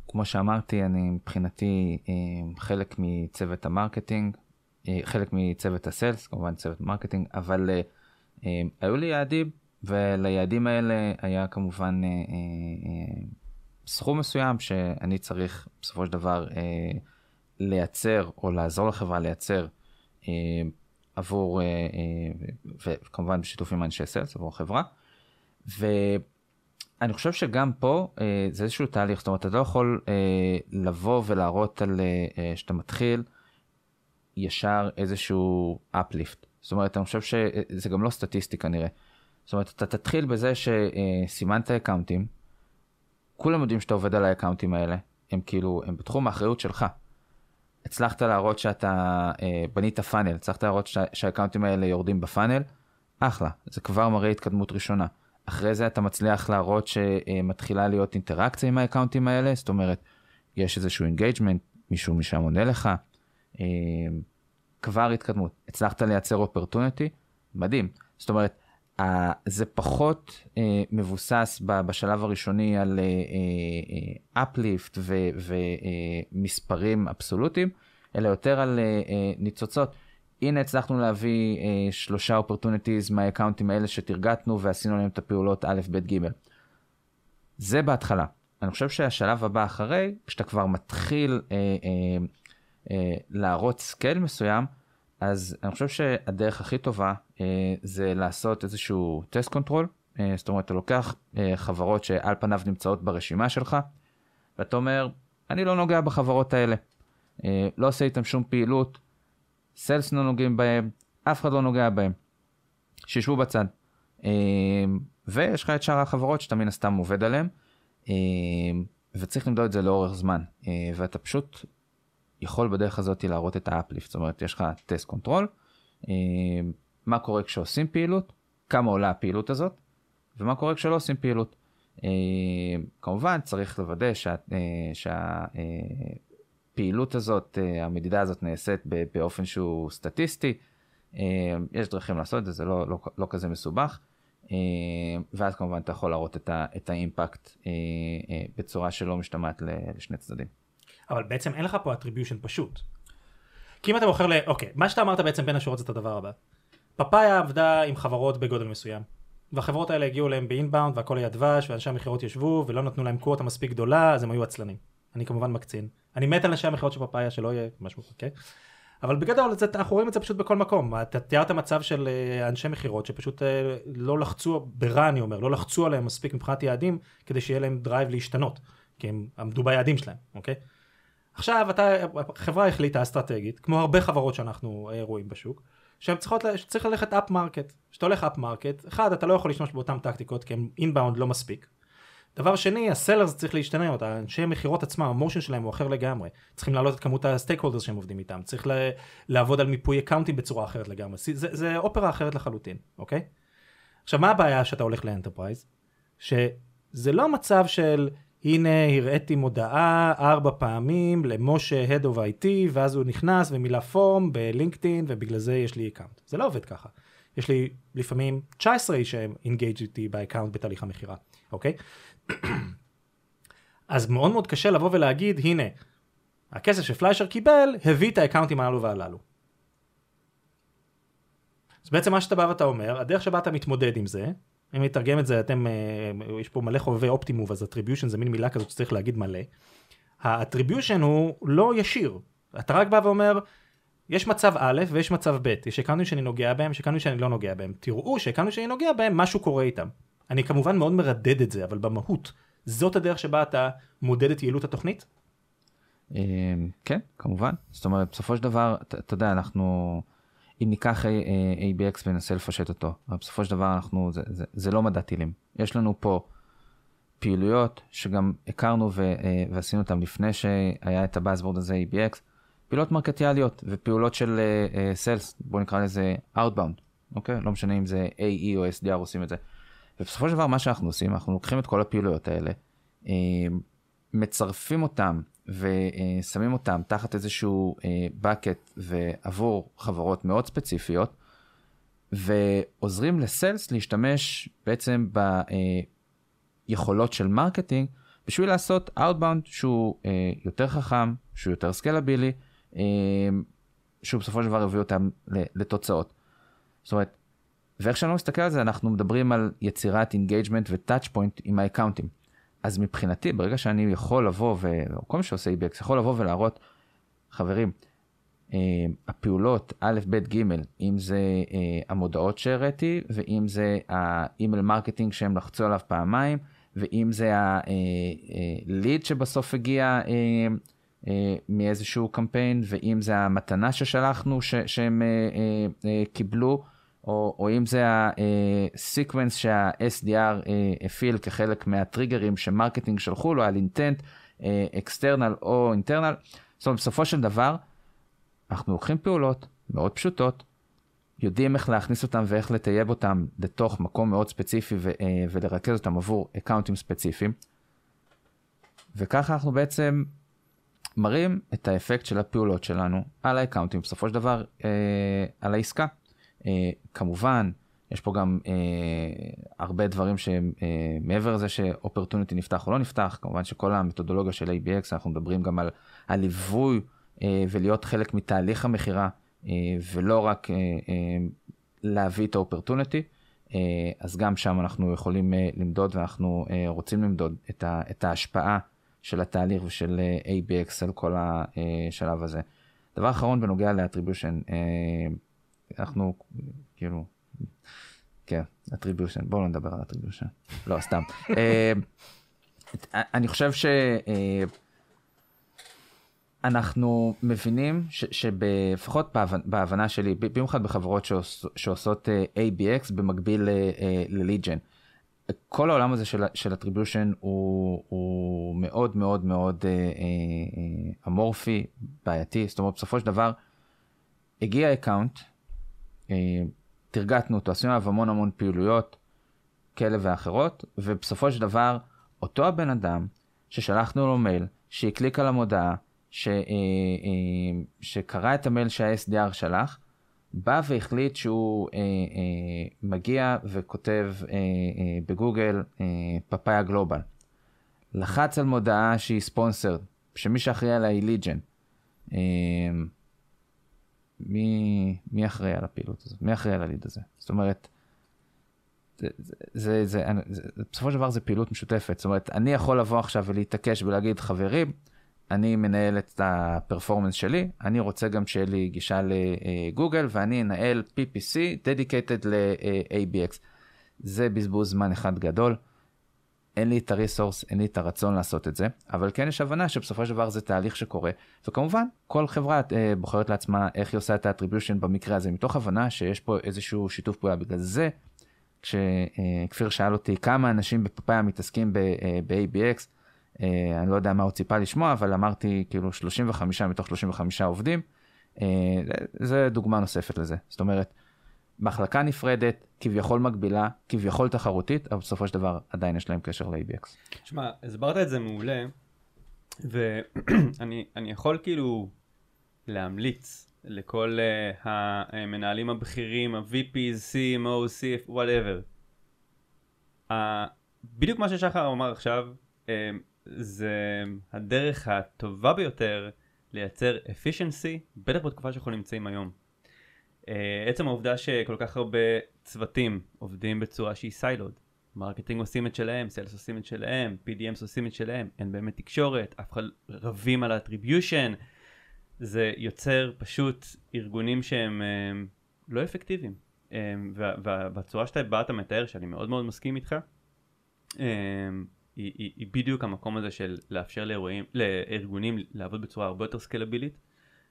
כמו שאמרתי, אני מבחינתי אה, חלק מצוות ה marketing, חלק מצוות ה sales, כמובן צוות marketing, אבל היו לי יעדים, וליעדים האלה היה כמובן סכום מסוים שאני צריך בסופו של דבר אה, לייצר, או לעזור לחברה לייצר אה, עבור, אה, אה, וכמובן בשיתוף עם אנשי סיילס, עבור החברה. ואני חושב שגם פה אה, זה איזשהו תהליך, זאת אומרת, אתה לא יכול אה, לבוא ולהראות על אה, שאתה מתחיל ישר איזשהו uplift. זאת אומרת, אני חושב שזה גם לא סטטיסטי כנראה. זאת אומרת, אתה תתחיל בזה שסימנת אקאונטים, כולם יודעים שאתה עובד על האקאונטים האלה, הם כאילו, הם בתחום האחריות שלך. הצלחת להראות שאתה אה, בנית funnel, הצלחת להראות שה, שהאקאונטים האלה יורדים ב funnel, אחלה, זה כבר מראה התקדמות ראשונה. אחרי זה אתה מצליח להראות שמתחילה להיות אינטראקציה עם האקאונטים האלה, זאת אומרת, יש איזשהו engagement, מישהו משם עונה לך, אה, כבר התקדמות. הצלחת לייצר opportunity, מדהים. זאת אומרת, זה פחות אה, מבוסס בשלב הראשוני על uplift אה, ומספרים אבסולוטיים, אלא יותר על אה, אה, ניצוצות. הנה הצלחנו להביא אה, שלושה opportunities מהאקאונטים האלה שתרגטנו ועשינו להם את הפעולות א', ב', ג'. זה בהתחלה. אני חושב שהשלב הבא אחרי, כשאתה כבר מתחיל אה, אה, אה, להראות scale מסוים, אז אני חושב שהדרך הכי טובה אה, זה לעשות איזשהו test control. אה, זאת אומרת, אתה לוקח אה, חברות שעל פניו נמצאות ברשימה שלך, ואתה אומר, אני לא נוגע בחברות האלה. אה, לא עושה איתם שום פעילות, sales לא נוגעים בהם, אף אחד לא נוגע בהם. שישבו בצד. אה, ויש לך את שאר החברות שאתה מן הסתם עובד עליהן, אה, וצריך למדוד את זה לאורך זמן. אה, ואתה פשוט יכול בדרך הזאת להראות את ה uplift, זאת אומרת, יש לך test control, מה קורה כשעושים פעילות, כמה עולה הפעילות הזאת, ומה קורה כשלא עושים פעילות. כמובן צריך לוודא שהפעילות שה, הזאת, המדידה הזאת נעשית באופן שהוא סטטיסטי, יש דרכים לעשות את זה, זה לא, לא, לא כזה מסובך. אה, ואז כמובן אתה יכול להראות את, ה, את ה impact אה, אה, בצורה שלא משתמעת לשני צדדים. אבל בעצם אין לך פה attribution פשוט. כי אם אתה בוחר ל... אוקיי, מה שאתה אמרת בעצם בין השורות זה את הדבר הבא. פאפאיה עבדה עם חברות בגודל מסוים. והחברות האלה הגיעו אליהם באינבאונד והכל היה דבש ואנשי המכירות ישבו ולא נתנו להם קווטה מספיק גדולה אז הם היו עצלנים. אני כמובן מקצין. אני מת על אנשי המכירות של פאפאיה שלא יהיה משהו, אוקיי? אבל בגדול זה, אנחנו רואים את זה פשוט בכל מקום. אתה תיארת מצב של אה, אנשי מכירות שפשוט אה, לא לחצו, ברע אני אומר, לא לחצו עליהם מספיק מבחינת יעדים כדי שיהיה להם drive להשתנות, כי הם עמדו ביעדים שלהם, אוקיי? עכשיו אתה, החברה החליטה אסטרטגית, כמו הרבה חברות שאנחנו אה, רואים בשוק, שהן צריכות, שצריך ללכת up market. כשאתה הולך up market, אחד, אתה לא יכול להשתמש באותן טקטיקות כי ה inbound לא מספיק. דבר שני, ה sellers צריך להשתנות, האנשי המכירות עצמם, ה motion שלהם הוא אחר לגמרי. צריכים להעלות את כמות ה stakeholders שהם עובדים איתם, צריך ל- לעבוד על מיפוי אקאונטים בצורה אחרת לגמרי, זה, זה אופרה אחרת לחלוטין, אוקיי? עכשיו, מה הבעיה שאתה הולך ל enterprise? שזה לא מצב של הנה הראיתי מודעה ארבע פעמים למשה Head of IT ואז הוא נכנס ומילא form ב LinkedIn ובגלל זה יש לי account. זה לא עובד ככה. יש לי לפעמים 19 איש שהם engaged איתי ב account בתהליך המכירה, אוקיי? <clears throat> אז מאוד מאוד קשה לבוא ולהגיד, הנה, הכסף שפליישר קיבל הביא את האקאונטים הללו והללו. אז בעצם מה שאתה בא ואתה אומר, הדרך שבה אתה מתמודד עם זה, אם נתרגם את זה, אתם, אה, יש פה מלא חובבי Optimove, אז attribution זה מין מילה כזאת שצריך להגיד מלא. ה attribution הוא לא ישיר. אתה רק בא ואומר, יש מצב א' ויש מצב ב', יש אקאונטים שאני נוגע בהם, יש אקאונטים שאני לא נוגע בהם. תראו שאקאונטים שאני נוגע בהם, משהו קורה איתם. אני כמובן מאוד מרדד את זה, אבל במהות, זאת הדרך שבה אתה מודד את יעילות התוכנית? אמ, כן, כמובן. זאת אומרת, בסופו של דבר, אתה יודע, אנחנו, אם ניקח ABX וננסה לפשט אותו, אבל בסופו של דבר אנחנו, זה, זה, זה לא מדע טילים. יש לנו פה פעילויות שגם הכרנו ו, אה, ועשינו אותן לפני שהיה את הבאזבורד הזה ABX, פעילות מרקטיאליות ופעולות של סיילס, uh, בוא נקרא לזה Outbound, אוקיי? לא משנה אם זה AE או SDR עושים את זה. ובסופו של דבר מה שאנחנו עושים, אנחנו לוקחים את כל הפעילויות האלה, אה, מצרפים אותם ושמים אותם תחת איזשהו bucket אה, ועבור חברות מאוד ספציפיות, ועוזרים ל sales להשתמש בעצם ביכולות של marketing בשביל לעשות Outbound שהוא אה, יותר חכם, שהוא יותר סקלבילי, שהוא בסופו של דבר יביא אותם לתוצאות. זאת אומרת, ואיך שאני לא מסתכל על זה, אנחנו מדברים על יצירת engagement ו touch point עם האקאונטים. אז מבחינתי, ברגע שאני יכול לבוא, וכל מי שעושה ABX יכול לבוא ולהראות, חברים, אה, הפעולות א', ב', ג', אם זה אה, המודעות שהראיתי, ואם זה ה email marketing שהם לחצו עליו פעמיים, ואם זה הליד אה, שבסוף הגיע מאיזשהו קמפיין, ואם זה המתנה ששלחנו ש, שהם קיבלו, או, או אם זה ה sequence שה-SDR אה, הפעיל כחלק מהטריגרים ש marketing שלחו לו על intent, external או internal. זאת אומרת, בסופו של דבר, אנחנו לוקחים פעולות מאוד פשוטות, יודעים איך להכניס אותם ואיך לטייב אותם לתוך מקום מאוד ספציפי ו- אה, ולרכז אותם עבור אקאונטים ספציפיים. וככה אנחנו בעצם מראים את האפקט של הפעולות שלנו על האקאונטים, בסופו של דבר אה, על העסקה. אה, כמובן, יש פה גם אה, הרבה דברים שהם אה, מעבר לזה ש opportunity נפתח או לא נפתח, כמובן שכל המתודולוגיה של ABX, אנחנו מדברים גם על הליווי אה, ולהיות חלק מתהליך המכירה אה, ולא רק להביא את ה opportunity, אז גם שם אנחנו יכולים למדוד ואנחנו רוצים למדוד את ההשפעה של התהליך ושל ABX על כל השלב הזה. דבר אחרון בנוגע ל attribution, אנחנו כאילו, כן, attribution, בואו לא נדבר על attribution, לא, סתם. אני חושב שאנחנו מבינים שלפחות בהבנה שלי, במיוחד בחברות שעוש, שעושות אה, ABX במקביל ל lead gen, כל העולם הזה של, של attribution הוא, הוא מאוד מאוד מאוד אה, אה, אמורפי, בעייתי, זאת אומרת בסופו של דבר הגיע account, תרגטנו אותו, עשינו עליו המון המון פעילויות כאלה ואחרות, ובסופו של דבר אותו הבן אדם ששלחנו לו מייל, שהקליק על המודעה, ש, אה, אה, שקרא את המייל שה-SDR שלח, בא והחליט שהוא אה, אה, מגיע וכותב אה, אה, בגוגל אה, פאפאיה גלובל. לחץ על מודעה שהיא ספונסר, שמי שאחראי עליה היא ליג'ן. אה, מי, מי אחראי על הפעילות הזאת? מי אחראי על הליד הזה? זאת אומרת, זה, זה, זה, זה, זה, בסופו של דבר זה פעילות משותפת. זאת אומרת, אני יכול לבוא עכשיו ולהתעקש ולהגיד, חברים, אני מנהל את הפרפורמנס שלי, אני רוצה גם שיהיה לי גישה לגוגל, ואני אנהל PPC dedicated ל-ABX. זה בזבוז זמן אחד גדול. אין לי את הריסורס, אין לי את הרצון לעשות את זה, אבל כן יש הבנה שבסופו של דבר זה תהליך שקורה, וכמובן כל חברה אה, בוחרת לעצמה איך היא עושה את האטריביושן במקרה הזה, מתוך הבנה שיש פה איזשהו שיתוף פעולה. בגלל זה כשכפיר שאל אותי כמה אנשים בפאפאיה מתעסקים ב-ABX, אה, אני לא יודע מה הוא ציפה לשמוע, אבל אמרתי כאילו 35 מתוך 35 עובדים, אה, זה דוגמה נוספת לזה. זאת אומרת, מחלקה נפרדת, כביכול מקבילה, כביכול תחרותית, אבל בסופו של דבר עדיין יש להם קשר ל-ABX. תשמע, הסברת את זה מעולה, ואני יכול כאילו להמליץ לכל uh, המנהלים הבכירים, ה-VPs, CMO, CF, whatever. Uh, בדיוק מה ששחר אמר עכשיו, uh, זה הדרך הטובה ביותר לייצר efficiency, בטח בתקופה שאנחנו נמצאים היום. Uh, עצם העובדה שכל כך הרבה צוותים עובדים בצורה שהיא siloed, marketing עושים את שלהם, sales עושים את שלהם, BDMs עושים את שלהם, אין באמת תקשורת, אף אחד רבים על ה attribution, זה יוצר פשוט ארגונים שהם הם, אה, לא אפקטיביים. הם, אה, והצורה שאתה באת מתאר, שאני מאוד מאוד מסכים איתך, הם, היא, היא, היא בדיוק המקום הזה של לאפשר לאירועים, לארגונים לעבוד בצורה הרבה יותר סקלבילית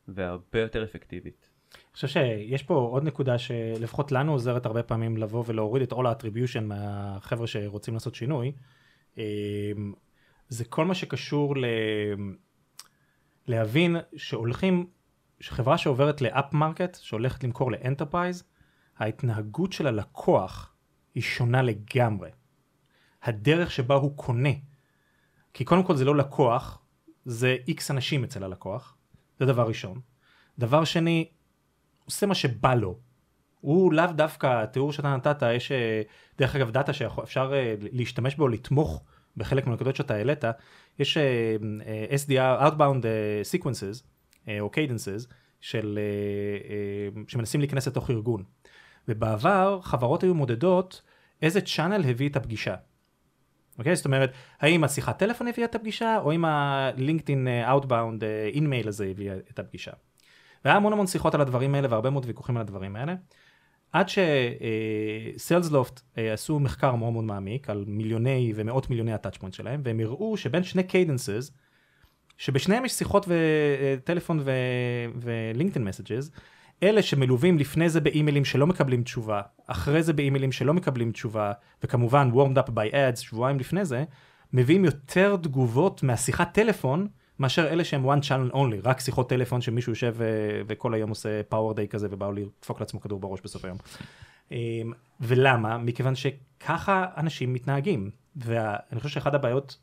והרבה יותר אפקטיבית. אני חושב שיש פה עוד נקודה שלפחות לנו עוזרת הרבה פעמים לבוא ולהוריד את all ה-attribution מהחבר'ה שרוצים לעשות שינוי. זה כל מה שקשור ל... להבין שהולכים, שחברה שעוברת ל up market, שהולכת למכור ל enterprise, ההתנהגות של הלקוח היא שונה לגמרי. הדרך שבה הוא קונה, כי קודם כל זה לא לקוח, זה איקס אנשים אצל הלקוח, זה דבר ראשון. דבר שני, עושה מה שבא לו. הוא לאו דווקא, התיאור שאתה נתת, יש אה, דרך אגב דאטה שאפשר אה, להשתמש בו, לתמוך בחלק מהנקודות שאתה העלית, יש uh, SDR, Outbound Sequences, או Cadences, של, שמנסים להיכנס לתוך ארגון. ובעבר חברות היו מודדות איזה צ'אנל הביא את הפגישה. אוקיי? Okay? זאת אומרת, האם השיחת טלפון הביאה את הפגישה, או אם הלינקדאין Outbound אינמייל הזה הביא את הפגישה. והיה המון המון שיחות על הדברים האלה והרבה מאוד ויכוחים על הדברים האלה. עד ש Salesloft uh, uh, עשו מחקר מאוד מאוד מעמיק על מיליוני ומאות מיליוני ה touch point שלהם והם הראו שבין שני cadences שבשניהם יש שיחות וטלפון ו LinkedIn messages אלה שמלווים לפני זה באימיילים שלא מקבלים תשובה אחרי זה באימיילים שלא מקבלים תשובה וכמובן warmed up by ads שבועיים לפני זה מביאים יותר תגובות מהשיחת טלפון מאשר אלה שהם one channel only, רק שיחות טלפון שמישהו יושב אה, וכל היום עושה power day כזה ובאו לדפוק לעצמו כדור בראש בסוף היום. אמ, ולמה? מכיוון שככה אנשים מתנהגים. ואני חושב שאחד הבעיות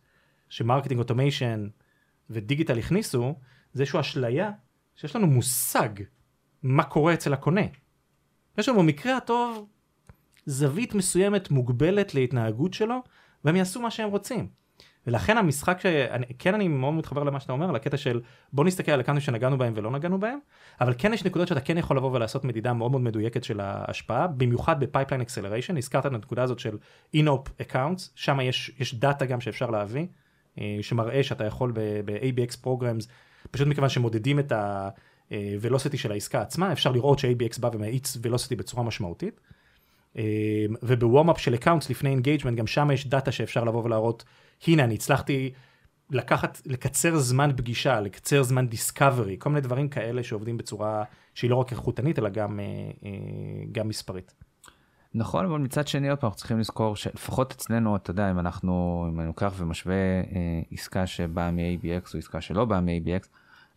ש marketing automation ו digital הכניסו, זה איזושהי אשליה שיש לנו מושג מה קורה אצל הקונה. יש לנו במקרה הטוב זווית מסוימת מוגבלת להתנהגות שלו, והם יעשו מה שהם רוצים. ולכן המשחק שכן אני מאוד מתחבר למה שאתה אומר לקטע של בוא נסתכל על ה accounts שנגענו בהם ולא נגענו בהם אבל כן יש נקודות שאתה כן יכול לבוא ולעשות מדידה מאוד מאוד מדויקת של ההשפעה במיוחד ב pipeline acceleration הזכרת את הנקודה הזאת של in-op accounts שם יש יש data גם שאפשר להביא אה, שמראה שאתה יכול ב-ABX programs פשוט מכיוון שמודדים את ה-velocity של העסקה עצמה אפשר לראות ש-ABX בא ומאיץ velocity בצורה משמעותית. אה, וב warm-up של accounts לפני engagement גם שם יש data שאפשר לבוא ולהראות הנה אני הצלחתי לקחת לקצר זמן פגישה לקצר זמן דיסקאברי כל מיני דברים כאלה שעובדים בצורה שהיא לא רק איכותנית אלא גם אה, אה, גם מספרית. נכון אבל מצד שני עוד פעם אנחנו צריכים לזכור שלפחות אצלנו אתה יודע אם אנחנו אם אני לוקח ומשווה אה, עסקה שבאה מ-ABX או עסקה שלא באה מ-ABX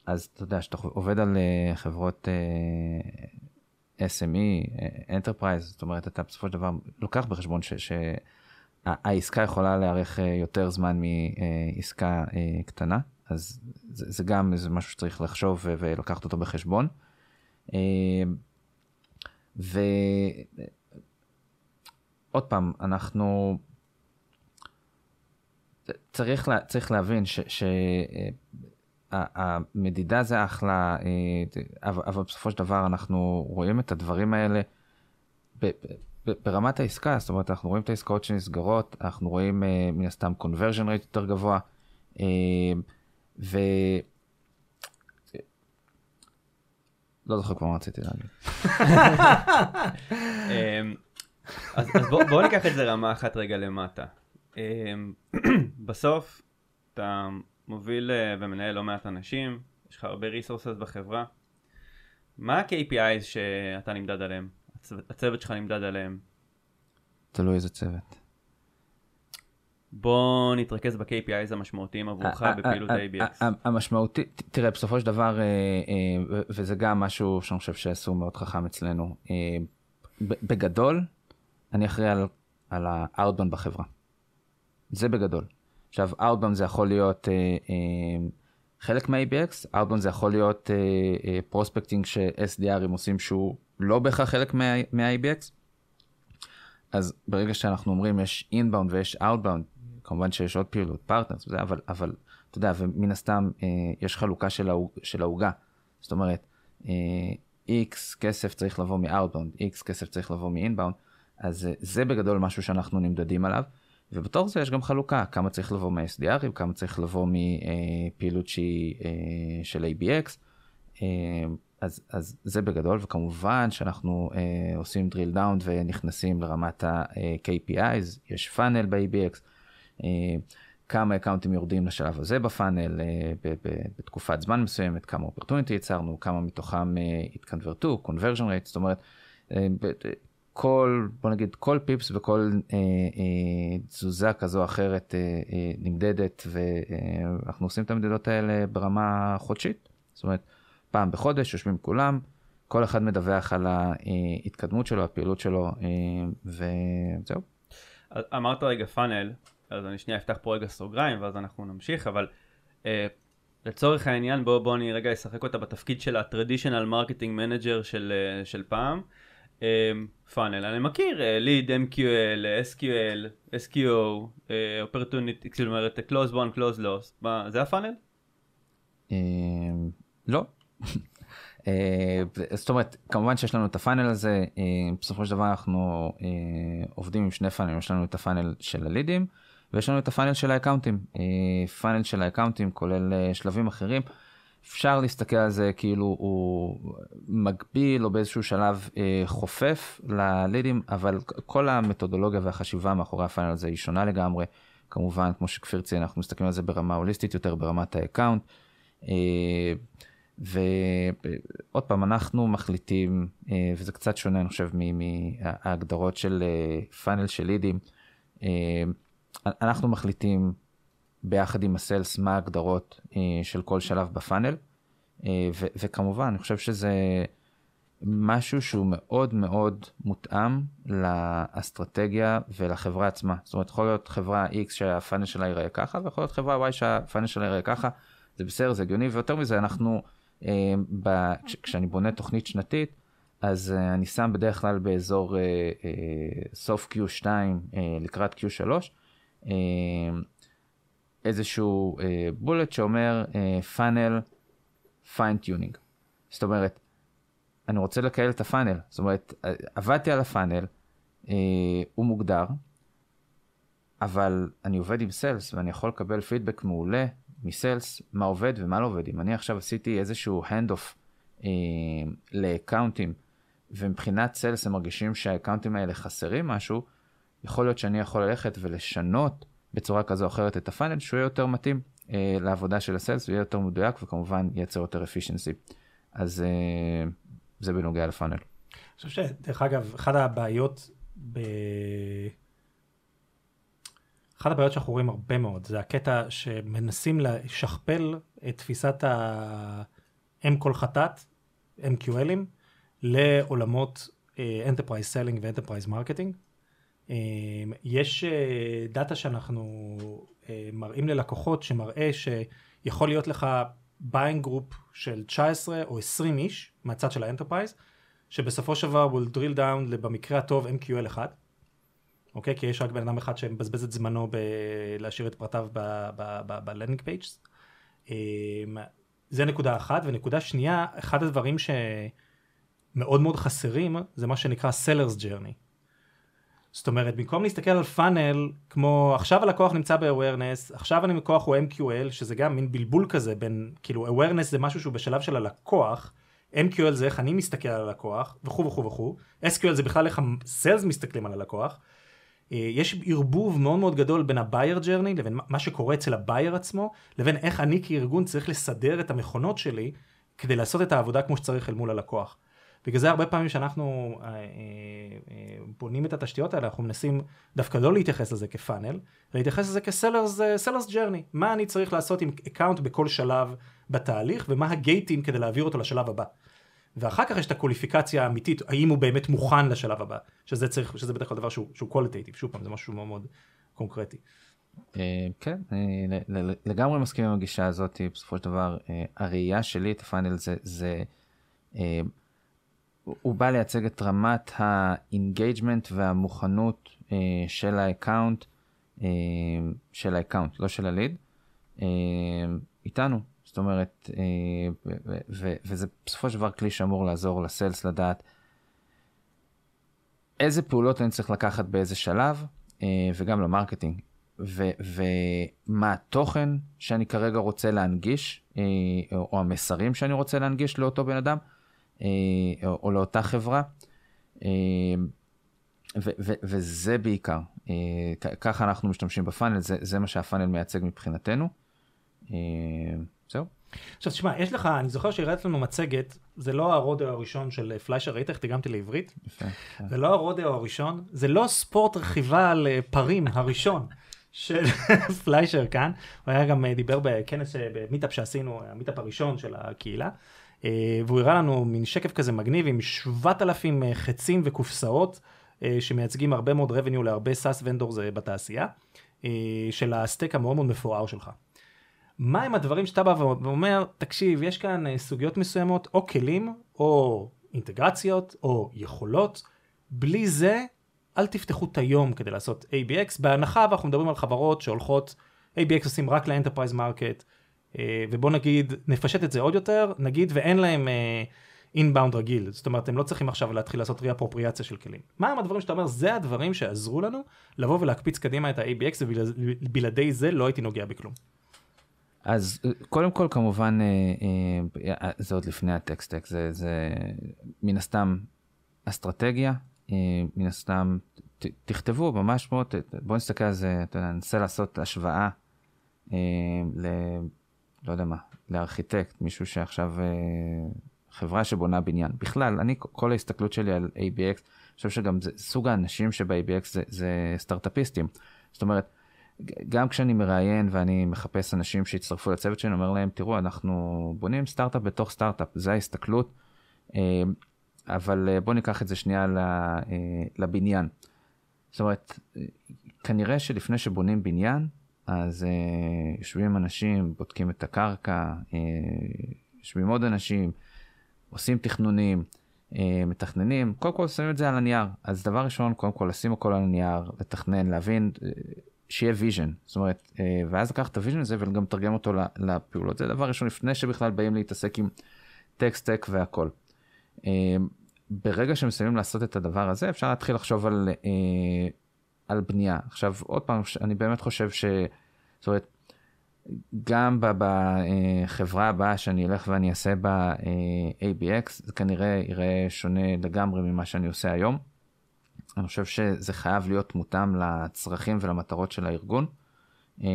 אז אתה יודע שאתה עובד על אה, חברות אה, SME, Enterprise, זאת אומרת אתה בסופו של דבר לוקח בחשבון ש... ש העסקה יכולה להיערך יותר זמן מעסקה קטנה, אז זה, זה גם איזה משהו שצריך לחשוב ולקחת אותו בחשבון. ועוד פעם, אנחנו... צריך, לה, צריך להבין שהמדידה זה אחלה, אבל, בסופו של דבר אנחנו רואים את הדברים האלה ברמת העסקה, זאת אומרת, אנחנו רואים את העסקאות שנסגרות, אנחנו רואים uh, מן הסתם conversion rate יותר גבוה, uh, ו... לא זוכר כבר מה רציתי להגיד. אמ, אז, אז בואו בוא ניקח את זה רמה אחת רגע למטה. אמ, בסוף, אתה מוביל אה, ומנהל לא מעט אנשים, יש לך הרבה resources בחברה. מה ה-KPIs שאתה נמדד עליהם? הצוות שלך נמדד עליהם. תלוי איזה צוות. בוא נתרכז ב-KPIs המשמעותיים עבורך בפעילות ABX. המשמעותי, תראה, בסופו של דבר, אה, אה, וזה גם משהו שאני חושב שעשו מאוד חכם אצלנו, אה, בגדול, אני אחראי על, על ה-outbound בחברה. זה בגדול. עכשיו, outbound זה יכול להיות חלק מה-ABX, outbound זה יכול להיות prospecting ש-SDRים עושים שהוא לא בהכרח חלק מה-ABX. אז ברגע שאנחנו אומרים יש inbound ויש outbound, כמובן שיש עוד פעילות, partners אבל, אבל אתה יודע, ומן הסתם אה, יש חלוקה של העוגה. זאת אומרת, אה, כסף צריך לבוא מ-outbound, X כסף צריך לבוא מ-inbound, אז אה, זה בגדול משהו שאנחנו נמדדים עליו. ובתוך זה יש גם חלוקה, כמה צריך לבוא מה-SDRים, כמה צריך לבוא מפעילות שהיא אה, של ABX. אה, אז, אז זה בגדול, וכמובן שאנחנו אה, עושים drill down ונכנסים לרמת ה-KPIs, יש פאנל ב-ABX, אה, כמה אקאונטים יורדים לשלב הזה בפאנל אה, ב- ב- בתקופת זמן מסוימת, כמה אופרטוניטי יצרנו, כמה מתוכם אה, התקנברטו, conversion rate, זאת אומרת, אה, ב- כל, בוא נגיד, כל פיפס וכל אה, אה, תזוזה כזו או אחרת אה, אה, נמדדת, ואנחנו אה, עושים את המדידות האלה ברמה חודשית, זאת אומרת, פעם בחודש, יושבים כולם, כל אחד מדווח על ההתקדמות שלו, הפעילות שלו, אה, וזהו. אמרת רגע פאנל, אז אני שנייה אפתח פה רגע סוגריים ואז אנחנו נמשיך, אבל אה, לצורך העניין בואו בוא אני רגע אשחק אותה בתפקיד של ה-traditional marketing manager של, אה, של פעם. פאנל, אני מכיר ליד, MQL, SQL, SQO, opportunity, זאת אומרת close one, close loss, זה הפאנל? לא, אה, זאת אומרת, כמובן שיש לנו את הפאנל הזה, אה, בסופו של דבר אנחנו אה, עובדים עם שני פאנלים, יש לנו את הפאנל של הלידים ויש לנו את הפאנל של האקאונטים. פאנל של האקאונטים כולל שלבים אחרים. אפשר להסתכל על זה כאילו הוא מגביל או באיזשהו שלב חופף ל leads, אבל כל המתודולוגיה והחשיבה מאחורי ה funnel הזה היא שונה לגמרי. כמובן, כמו שכפיר ציין, אנחנו מסתכלים על זה ברמה הוליסטית יותר, ברמת ה account. ועוד פעם, אנחנו מחליטים, אה, וזה קצת שונה, אני חושב, מההגדרות של funnel אה, של לידים, אה, אנחנו מחליטים ביחד עם ה sales מה ההגדרות של כל שלב בפאנל, וכמובן, אני חושב שזה משהו שהוא מאוד מאוד מותאם לאסטרטגיה ולחברה עצמה. זאת אומרת, יכול להיות חברה X שהפאנל שלה ייראה ככה, ויכול להיות חברה Y שהפאנל שלה ייראה ככה. זה בסדר, זה הגיוני, ויותר מזה, אנחנו ב, כש, כשאני בונה תוכנית שנתית, אז uh, אני שם בדרך כלל באזור uh, סוף Q2 uh, לקראת Q3 uh, איזשהו bullet שאומר funnel fine tuning. זאת אומרת, אני רוצה לכייל את ה funnel. זאת אומרת, עבדתי על ה funnel, אה, הוא מוגדר, אבל אני עובד עם sales ואני יכול לקבל פידבק מעולה מ sales, מה עובד ומה לא עובד. אם אני עכשיו עשיתי איזשהו hand off אה, ל accountים, ומבחינת sales הם מרגישים שה accountים האלה חסרים משהו, יכול להיות שאני יכול ללכת ולשנות בצורה כזו או אחרת את הפאנל, שהוא יהיה יותר מתאים אה, לעבודה של הסיילס, ויהיה יותר מדויק וכמובן ייצר יותר אפישנסי. אז אה, זה בנוגע לפאנל. אני חושב שדרך אגב, אחת הבעיות ב... אחת הבעיות שאנחנו רואים הרבה מאוד, זה הקטע שמנסים לשכפל את תפיסת האם כל חטאת, MQLים, לעולמות uh, Enterprise Selling ו-Enterprise Marketing. Uh, יש uh, data שאנחנו מראים ללקוחות שמראה שיכול להיות לך buying group של 19 או 20 איש מהצד של ה enterprise, שבסופו של דבר will drill down במקרה הטוב MQL אחד, אוקיי? כי יש רק בן אדם אחד שמבזבז את זמנו בלהשאיר את פרטיו ב landing pages. אמ, זה נקודה אחת, ונקודה שנייה, אחד הדברים שמאוד מאוד חסרים זה מה שנקרא Sellers Journey. זאת אומרת, במקום להסתכל על פאנל, כמו עכשיו הלקוח נמצא ב-awareness, עכשיו אני לקוח הוא MQL, שזה גם מין בלבול כזה בין, כאילו awareness זה משהו שהוא בשלב של הלקוח, MQL זה איך אני מסתכל על הלקוח, וכו' וכו' וכו', SQL זה בכלל איך ה-Sales מסתכלים על הלקוח. אה, יש ערבוב מאוד מאוד גדול בין ה-Buyer Journey לבין מה שקורה אצל ה-Buyer עצמו, לבין איך אני כארגון צריך לסדר את המכונות שלי כדי לעשות את העבודה כמו שצריך אל מול הלקוח. בגלל זה הרבה פעמים שאנחנו אה, אה, אה, בונים את התשתיות האלה, אנחנו מנסים דווקא לא להתייחס לזה כ funnel, להתייחס לזה כ sellers journey, מה אני צריך לעשות עם account בכל שלב בתהליך, ומה ה gateים כדי להעביר אותו לשלב הבא. ואחר כך יש את הקווליפיקציה האמיתית, האם הוא באמת מוכן לשלב הבא, שזה צריך, שזה בדרך כלל דבר שהוא qualitative, שוב פעם, זה משהו מאוד מאוד קונקרטי. כן, אני לגמרי מסכים עם הגישה הזאת, בסופו של דבר, הראייה שלי את ה funnel זה, הוא בא לייצג את רמת ה engagement והמוכנות אה, של ה account, אה, של ה account, לא של ה lead, אה, איתנו. זאת אומרת, אה, וזה בסופו של דבר כלי שאמור לעזור ל sales לדעת איזה פעולות אני צריך לקחת באיזה שלב, אה, וגם ל marketing. ומה התוכן שאני כרגע רוצה להנגיש, אה, או המסרים שאני רוצה להנגיש לאותו בן אדם. או, או לאותה חברה. וזה בעיקר, ככה אנחנו משתמשים ב funnel, זה, זה מה שה funnel מייצג מבחינתנו. זהו. עכשיו תשמע, יש לך, אני זוכר שהראית לנו מצגת, זה לא הרודיו הראשון של פליישר, ראית איך תרגמתי לעברית? יפה. זה לא הרודיו הראשון, זה לא ספורט רכיבה על פרים הראשון. של <laughs> פליישר כאן, הוא היה גם דיבר בכנס, ב meetup שעשינו, ה meetup הראשון של הקהילה, אה, והוא הראה לנו מין שקף כזה מגניב עם 7,000 אה, חצים וקופסאות אה, שמייצגים הרבה מאוד revenue להרבה SaaS vendors בתעשייה, של ה stack המאוד מאוד מפואר שלך. מה הם הדברים שאתה בא ואומר, תקשיב, יש כאן סוגיות מסוימות, או כלים, או אינטגרציות, או יכולות, בלי זה, אל תפתחו את היום כדי לעשות ABX, בהנחה ואנחנו מדברים על חברות שהולכות, ABX עושים רק ל enterprise market, אה, ובוא נגיד, נפשט את זה עוד יותר, נגיד ואין להם inbound uh, רגיל, זאת אומרת, הם לא צריכים עכשיו להתחיל לעשות re-appropriationציה של כלים. מה הם הדברים שאתה אומר, זה הדברים שעזרו לנו לבוא ולהקפיץ קדימה את ה-ABX, ובלעדי זה לא הייתי נוגע בכלום. אז אה, קודם כל כמובן אה, זה עוד לפני ה tech stack, זה, זה מן הסתם אסטרטגיה, מן הסתם ת, תכתבו ממש מאוד, בואו נסתכל על זה, אתה יודע, ננסה לעשות השוואה לא יודע מה, לארכיטקט, מישהו שעכשיו, אה, חברה שבונה בניין. בכלל, אני, כל ההסתכלות שלי על ABX, אני חושב שגם זה, סוג האנשים שב-ABX זה, זה סטארט-אפיסטים. זאת אומרת, גם כשאני מראיין ואני מחפש אנשים שיצטרפו לצוות שלי, אני אומר להם, תראו, אנחנו בונים סטארט-אפ בתוך סטארט-אפ, זה ההסתכלות, אה, אבל אה, בואו ניקח את זה שנייה לבניין. זאת אומרת, כנראה שלפני שבונים בניין, אז uh, יושבים אנשים, בודקים את הקרקע, יושבים עוד אנשים, עושים תכנונים, מתכננים, קודם כל שמים את זה על הנייר. אז דבר ראשון, קודם כל לשים הכל על הנייר, לתכנן, להבין שיהיה vision, זאת אומרת, אה, ואז לקחת את ה vision הזה וגם לתרגם אותו לפעולות, זה דבר ראשון לפני שבכלל באים להתעסק עם טקסט-טק והכל. אה, ברגע שמסיימים לעשות את הדבר הזה אפשר להתחיל לחשוב על, אה, על בנייה. עכשיו עוד פעם, אני באמת חושב ש... זאת אומרת, גם בחברה הבאה שאני אלך ואני אעשה בה ABX, זה כנראה יראה שונה לגמרי ממה שאני עושה היום. אני חושב שזה חייב להיות מותאם לצרכים ולמטרות של הארגון, אה,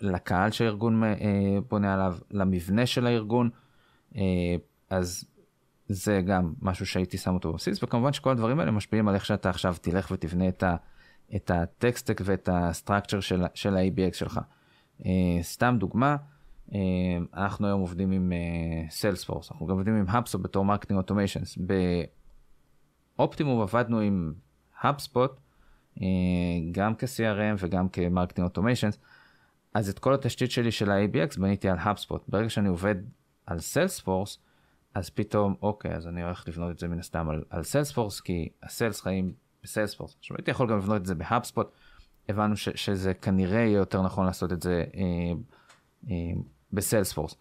לקהל שהארגון אה, בונה עליו, למבנה של הארגון, אה, אז זה גם משהו שהייתי שם אותו בבסיס, וכמובן שכל הדברים האלה משפיעים על איך שאתה עכשיו תלך ותבנה את, ה, את ה tech stack ואת ה structure של, של ה-ABX שלך. סתם דוגמה, אנחנו היום עובדים עם Salesforce, אנחנו גם עובדים עם HubSpot בתור marketing automations. ב Optimove עבדנו עם HubSpot, אה, גם כ-CRM וגם כ-Marketing Automations, אז את כל התשתית שלי של ה-ABX בניתי על HubSpot. ברגע שאני עובד על Salesforce, אז פתאום, אוקיי, אז אני הולך לבנות את זה מן הסתם על, על Salesforce, כי הסיילס חיים בסיילספורס. עכשיו הייתי יכול גם לבנות את זה ב-HubSpot, הבנו ש, שזה כנראה יהיה יותר נכון לעשות את זה אה, אה, בסיילספורס.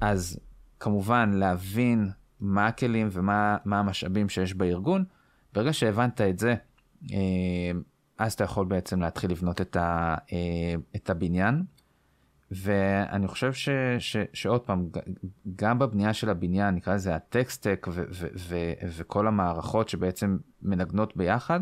אז כמובן להבין מה הכלים ומה המשאבים שיש בארגון, ברגע שהבנת את זה, אז אתה יכול בעצם להתחיל לבנות את, ה, אה, את הבניין. ואני חושב ש, ש, שעוד פעם, גם בבנייה של הבניין, נקרא לזה הטקסטק ו, ו, ו, וכל המערכות שבעצם מנגנות ביחד,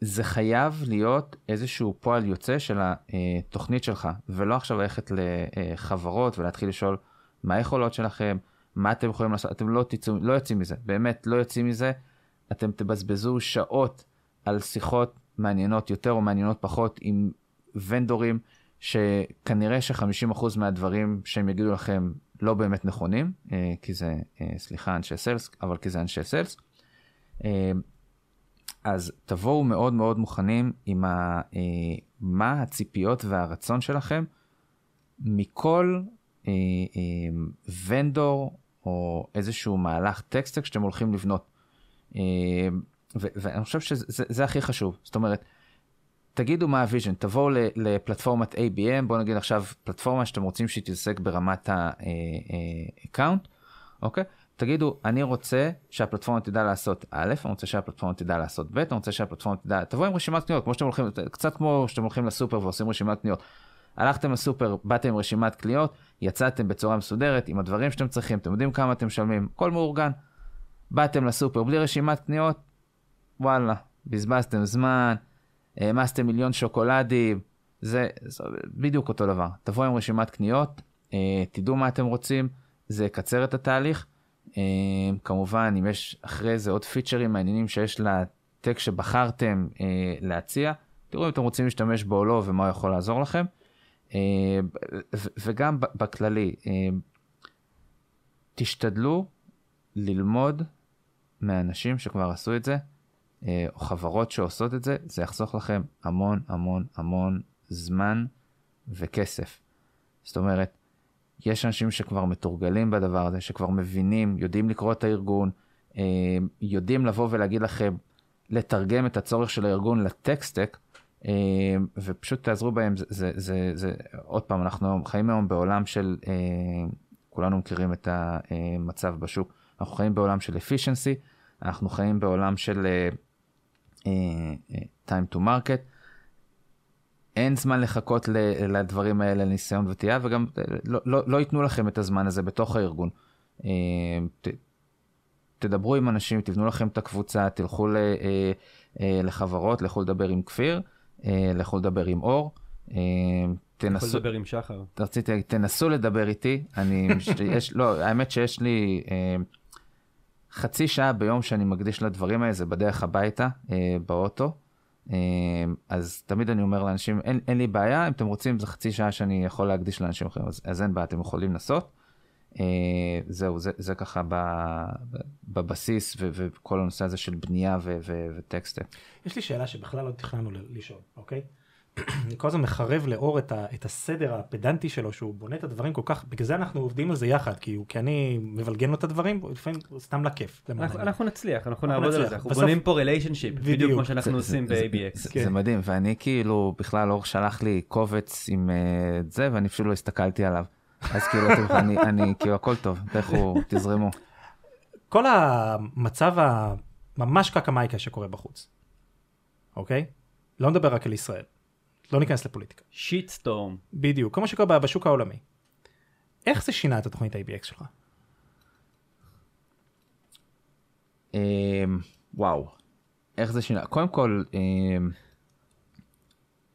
זה חייב להיות איזשהו פועל יוצא של התוכנית שלך, ולא עכשיו ללכת לחברות ולהתחיל לשאול מה היכולות שלכם, מה אתם יכולים לעשות, אתם לא, תצאו, לא יוצאים מזה, באמת לא יוצאים מזה. אתם תבזבזו שעות על שיחות מעניינות יותר או מעניינות פחות עם ונדורים, שכנראה ש-50% מהדברים שהם יגידו לכם לא באמת נכונים, אה, כי זה, אה, סליחה, אנשי סלס, אבל כי זה אנשי סלס. אה, אז תבואו מאוד מאוד מוכנים עם ה, מה הציפיות והרצון שלכם מכל vendor או איזשהו מהלך טק סטאק שאתם הולכים לבנות. אה, ואני חושב שזה הכי חשוב, זאת אומרת, תגידו מה ה vision, תבואו לפלטפורמת ABM, בואו נגיד עכשיו פלטפורמה שאתם רוצים שהיא תתעסק ברמת ה-account, אה, אה, אוקיי? תגידו, אני רוצה שהפלטפורמה תדע לעשות א', אני רוצה שהפלטפורמה תדע לעשות ב', אני רוצה שהפלטפורמה תדע, תבואו עם רשימת קניות, כמו שאתם הולכים, קצת כמו שאתם הולכים לסופר ועושים רשימת קניות. הלכתם לסופר, באתם עם רשימת קניות, יצאתם בצורה מסודרת עם הדברים שאתם צריכים, אתם יודעים כמה אתם משלמים, הכל מאורגן. באתם לסופר בלי רשימת קניות, וואלה, בזבזתם זמן, העמסתם מיליון שוקולדים, זה, זה בדיוק אותו דבר. תבואו עם רשימת קניות, אה, תדעו מה אתם רוצים, זה יקצר את התהליך. אה, כמובן, אם יש אחרי זה עוד פיצ'רים מעניינים שיש לטק שבחרתם אה, להציע, תראו אם אתם רוצים להשתמש בו או לא ומה הוא יכול לעזור לכם. וגם בכללי, תשתדלו ללמוד מאנשים שכבר עשו את זה, אה, או חברות שעושות את זה, זה יחסוך לכם המון המון המון זמן וכסף. זאת אומרת, יש אנשים שכבר מתורגלים בדבר הזה, שכבר מבינים, יודעים לקרוא את הארגון, אה, יודעים לבוא ולהגיד לכם, לתרגם את הצורך של הארגון לטקסטק, אה, ופשוט תעזרו בהם, זה, זה, זה, זה, עוד פעם, אנחנו חיים היום בעולם של, כולנו מכירים את המצב בשוק, אנחנו חיים בעולם של efficiency, אנחנו חיים בעולם של uh, uh, time to market. אין זמן לחכות לדברים האלה לניסיון וטעייה, וגם לא, לא, לא ייתנו לכם את הזמן הזה בתוך הארגון. Uh, ת, תדברו עם אנשים, תבנו לכם את הקבוצה, תלכו ל, uh, uh, לחברות, לכו לדבר עם כפיר, uh, לכו לדבר עם אור. Uh, תנסו, לדבר עם שחר. רציתי, תנסו לדבר איתי, אני, יש, לא, האמת שיש לי, uh, חצי שעה ביום שאני מקדיש לדברים האלה זה בדרך הביתה אה, באוטו. אה, אז תמיד אני אומר לאנשים אין, אין לי בעיה אם אתם רוצים זה חצי שעה שאני יכול להקדיש לאנשים אחרים אז, אז אין בעיה אתם יכולים לנסות. אה, זהו זה, זה ככה ב, בבסיס ו, וכל הנושא הזה של בנייה ו, ו, וטקסטר. יש לי שאלה שבכלל לא תכננו לשאול אוקיי. אני כל הזמן מחרב לאור את, ה, את הסדר הפדנטי שלו, שהוא בונה את הדברים כל כך, בגלל זה אנחנו עובדים על זה יחד, כי, הוא, כי אני מבלגן לו את הדברים, לפעמים סתם לכיף. אנחנו. אנחנו נצליח, אנחנו אנחנו נעבוד על. זה, אנחנו בסוף- בונים פה relationship, בדיוק בדיוק. כמו שאנחנו זה- עושים ב-ABX. זה- כן. זה מדהים, ואני כאילו, בכלל אור שלח לי קובץ עם אה, זה, ואני אפילו לא הסתכלתי עליו. אז כאילו, אתם- אני, אני, כאילו, הכל טוב, לכו, תזרמו. כל המצב הממש קקמייקה שקורה בחוץ, אוקיי? לא נדבר רק על ישראל, לא ניכנס לפוליטיקה. שיט סטורם. בדיוק, כל מה שקורה בשוק העולמי. איך זה שינה את התוכנית ABX שלך? אה, וואו, איך זה שינה? קודם כל, אה,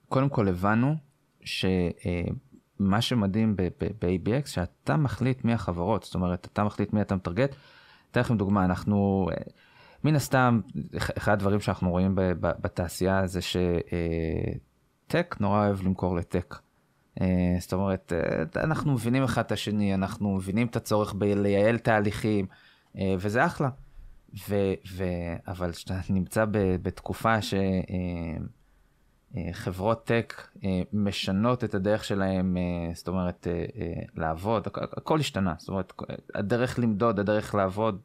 קודם כל הבנו שמה שמדהים ב- ב- ב-ABX, שאתה מחליט מי החברות, זאת אומרת, אתה מחליט מי אתה מטרגט. אתן לכם דוגמה, אנחנו, אה, מן הסתם, אח- אחד הדברים שאנחנו רואים בתעשייה זה שטק נורא אוהב למכור לטק. אה, זאת אומרת, אה, אנחנו מבינים אחד את השני, אנחנו מבינים את הצורך בלייעל תהליכים, אה, וזה אחלה. ו, ו, אבל כשאתה <laughs> נמצא ב, בתקופה שחברות טק משנות את הדרך שלהם, זאת אומרת, לעבוד, הכ- הכל השתנה. זאת אומרת, הדרך למדוד, הדרך לעבוד,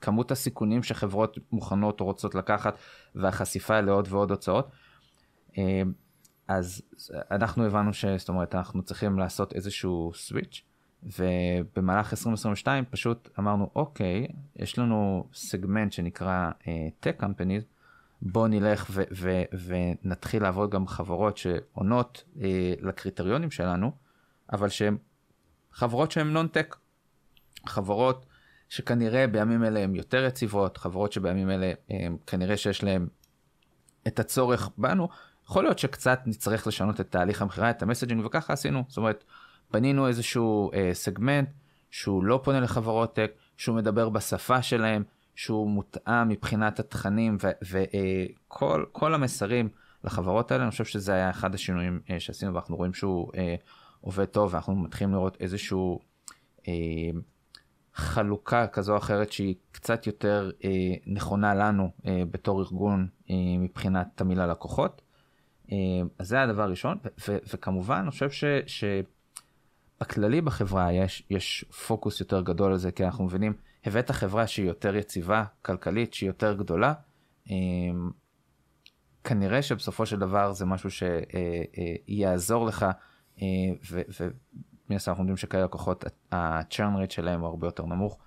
כמות הסיכונים שחברות מוכנות או רוצות לקחת, והחשיפה לעוד ועוד הוצאות. אה, אז אנחנו הבנו ש... זאת אומרת, אנחנו צריכים לעשות איזשהו סוויץ', ובמהלך 2022 פשוט אמרנו, אוקיי, יש לנו סגמנט שנקרא uh, Tech Companies, בוא נלך ו- ו- ונתחיל לעבוד גם חברות שעונות uh, לקריטריונים שלנו, אבל שהן חברות שהן נון-טק. חברות שכנראה בימים אלה הן יותר יציבות, חברות שבימים אלה הם, כנראה שיש להן את הצורך בנו, יכול להיות שקצת נצטרך לשנות את תהליך המכירה, את המסג'ינג, וככה עשינו. זאת אומרת, בנינו איזשהו אה, סגמנט שהוא לא פונה לחברות טק, שהוא מדבר בשפה שלהם, שהוא מותאם מבחינת התכנים וכל כל המסרים לחברות האלה, אני חושב שזה היה אחד השינויים אה, שעשינו ואנחנו רואים שהוא אה, עובד טוב ואנחנו מתחילים לראות איזשהו אה, חלוקה כזו או אחרת שהיא קצת יותר אה, נכונה לנו אה, בתור ארגון אה, מבחינת תמיל הלקוחות. אה, אז זה הדבר הראשון, וכמובן אני חושב ש... ש... בכללי בחברה יש, יש פוקוס יותר גדול על זה, כי אנחנו מבינים, הבאת חברה שהיא יותר יציבה, כלכלית, שהיא יותר גדולה, אמ, כנראה שבסופו של דבר זה משהו שיעזור לך, אה, ומן הסתם אנחנו יודעים שכאלה לקוחות, ה-churn rate שלהם הוא הרבה יותר נמוך,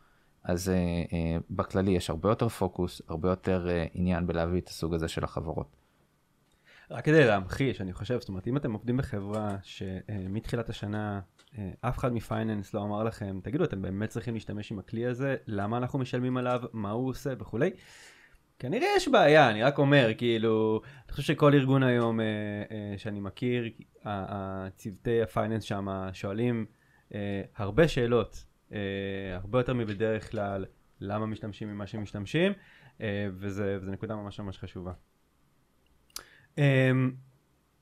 אז אה, אה, בכללי יש הרבה יותר פוקוס, הרבה יותר אה, עניין בלהביא את הסוג הזה של החברות. רק כדי להמחיש, אני חושב, זאת אומרת, אם אתם עובדים בחברה שמתחילת השנה אה, אף אחד מפייננס לא אמר לכם, תגידו, אתם באמת צריכים להשתמש עם הכלי הזה, למה אנחנו משלמים עליו, מה הוא עושה? וכולי, כנראה יש בעיה, אני רק אומר, כאילו, אני חושב שכל ארגון היום אה, אה, שאני מכיר, הצוותי הפייננס שם שואלים הרבה שאלות, הרבה יותר מבדרך כלל, למה משתמשים ממה שמשתמשים, וזה נקודה ממש ממש חשובה. אמ,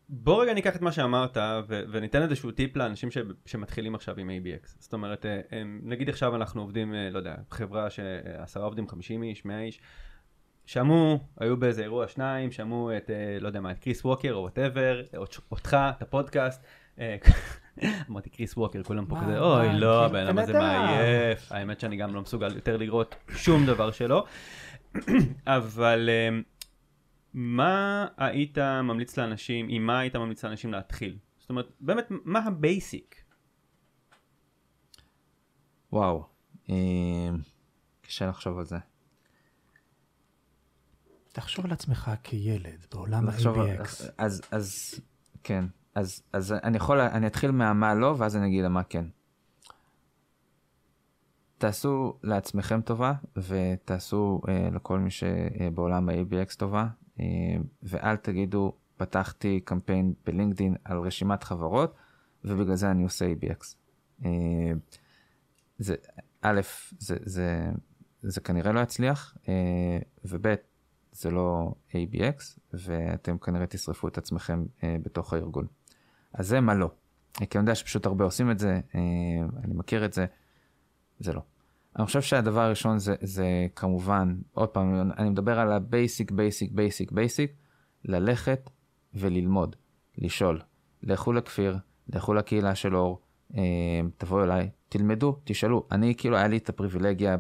בוא רגע ניקח את מה שאמרת ו- וניתן איזשהו טיפ לאנשים ש- שמתחילים עכשיו עם ABX. זאת אומרת, אה, הם- נגיד עכשיו אנחנו עובדים, אה, לא יודע, חברה שעשרה עובדים 50 איש, 100 איש, שמעו, היו באיזה אירוע שניים, שמעו את, אה, לא יודע מה, את קריס ווקר או whatever, אותך, את הפודקאסט. <laughs> אמרתי קריס ווקר, כולם פה כזה, אוי לא, כאילו, הבן אדם הזה בן אדם." מעייף. האמת שאני גם לא מסוגל יותר לראות שום דבר שלו. <clears throat> אבל אמ, מה היית ממליץ לאנשים, עם מה היית ממליץ לאנשים להתחיל? זאת אומרת, באמת, מה ה basic? וואו, אה, קשה לחשוב על זה. תחשוב על עצמך כילד בעולם ה-ABX. אז, אז, כן, אז, אז אני יכול, אני אתחיל מהמה לא, ואז אני אגיד למה כן. תעשו לעצמכם טובה, ותעשו אה, לכל מי שבעולם ה-ABX טובה, ואל תגידו, פתחתי קמפיין בלינקדין על רשימת חברות, ובגלל זה אני עושה ABX. אה, זה, א', זה, זה, זה כנראה לא יצליח, אה, וב', זה לא ABX, ואתם כנראה תשרפו את עצמכם אה, בתוך הארגון. אז זה מה לא. אה, כי אני יודע שפשוט הרבה עושים את זה, אה, אני מכיר את זה, זה לא. אני חושב שהדבר הראשון זה, זה כמובן, עוד פעם, אני מדבר על ה basic, basic, basic, basic, ללכת וללמוד. לשאול. לכו לכפיר, לכו לקהילה של אור, אה, תבואו אליי, תלמדו, תשאלו. אני, כאילו, היה לי את הפריבילגיה אה,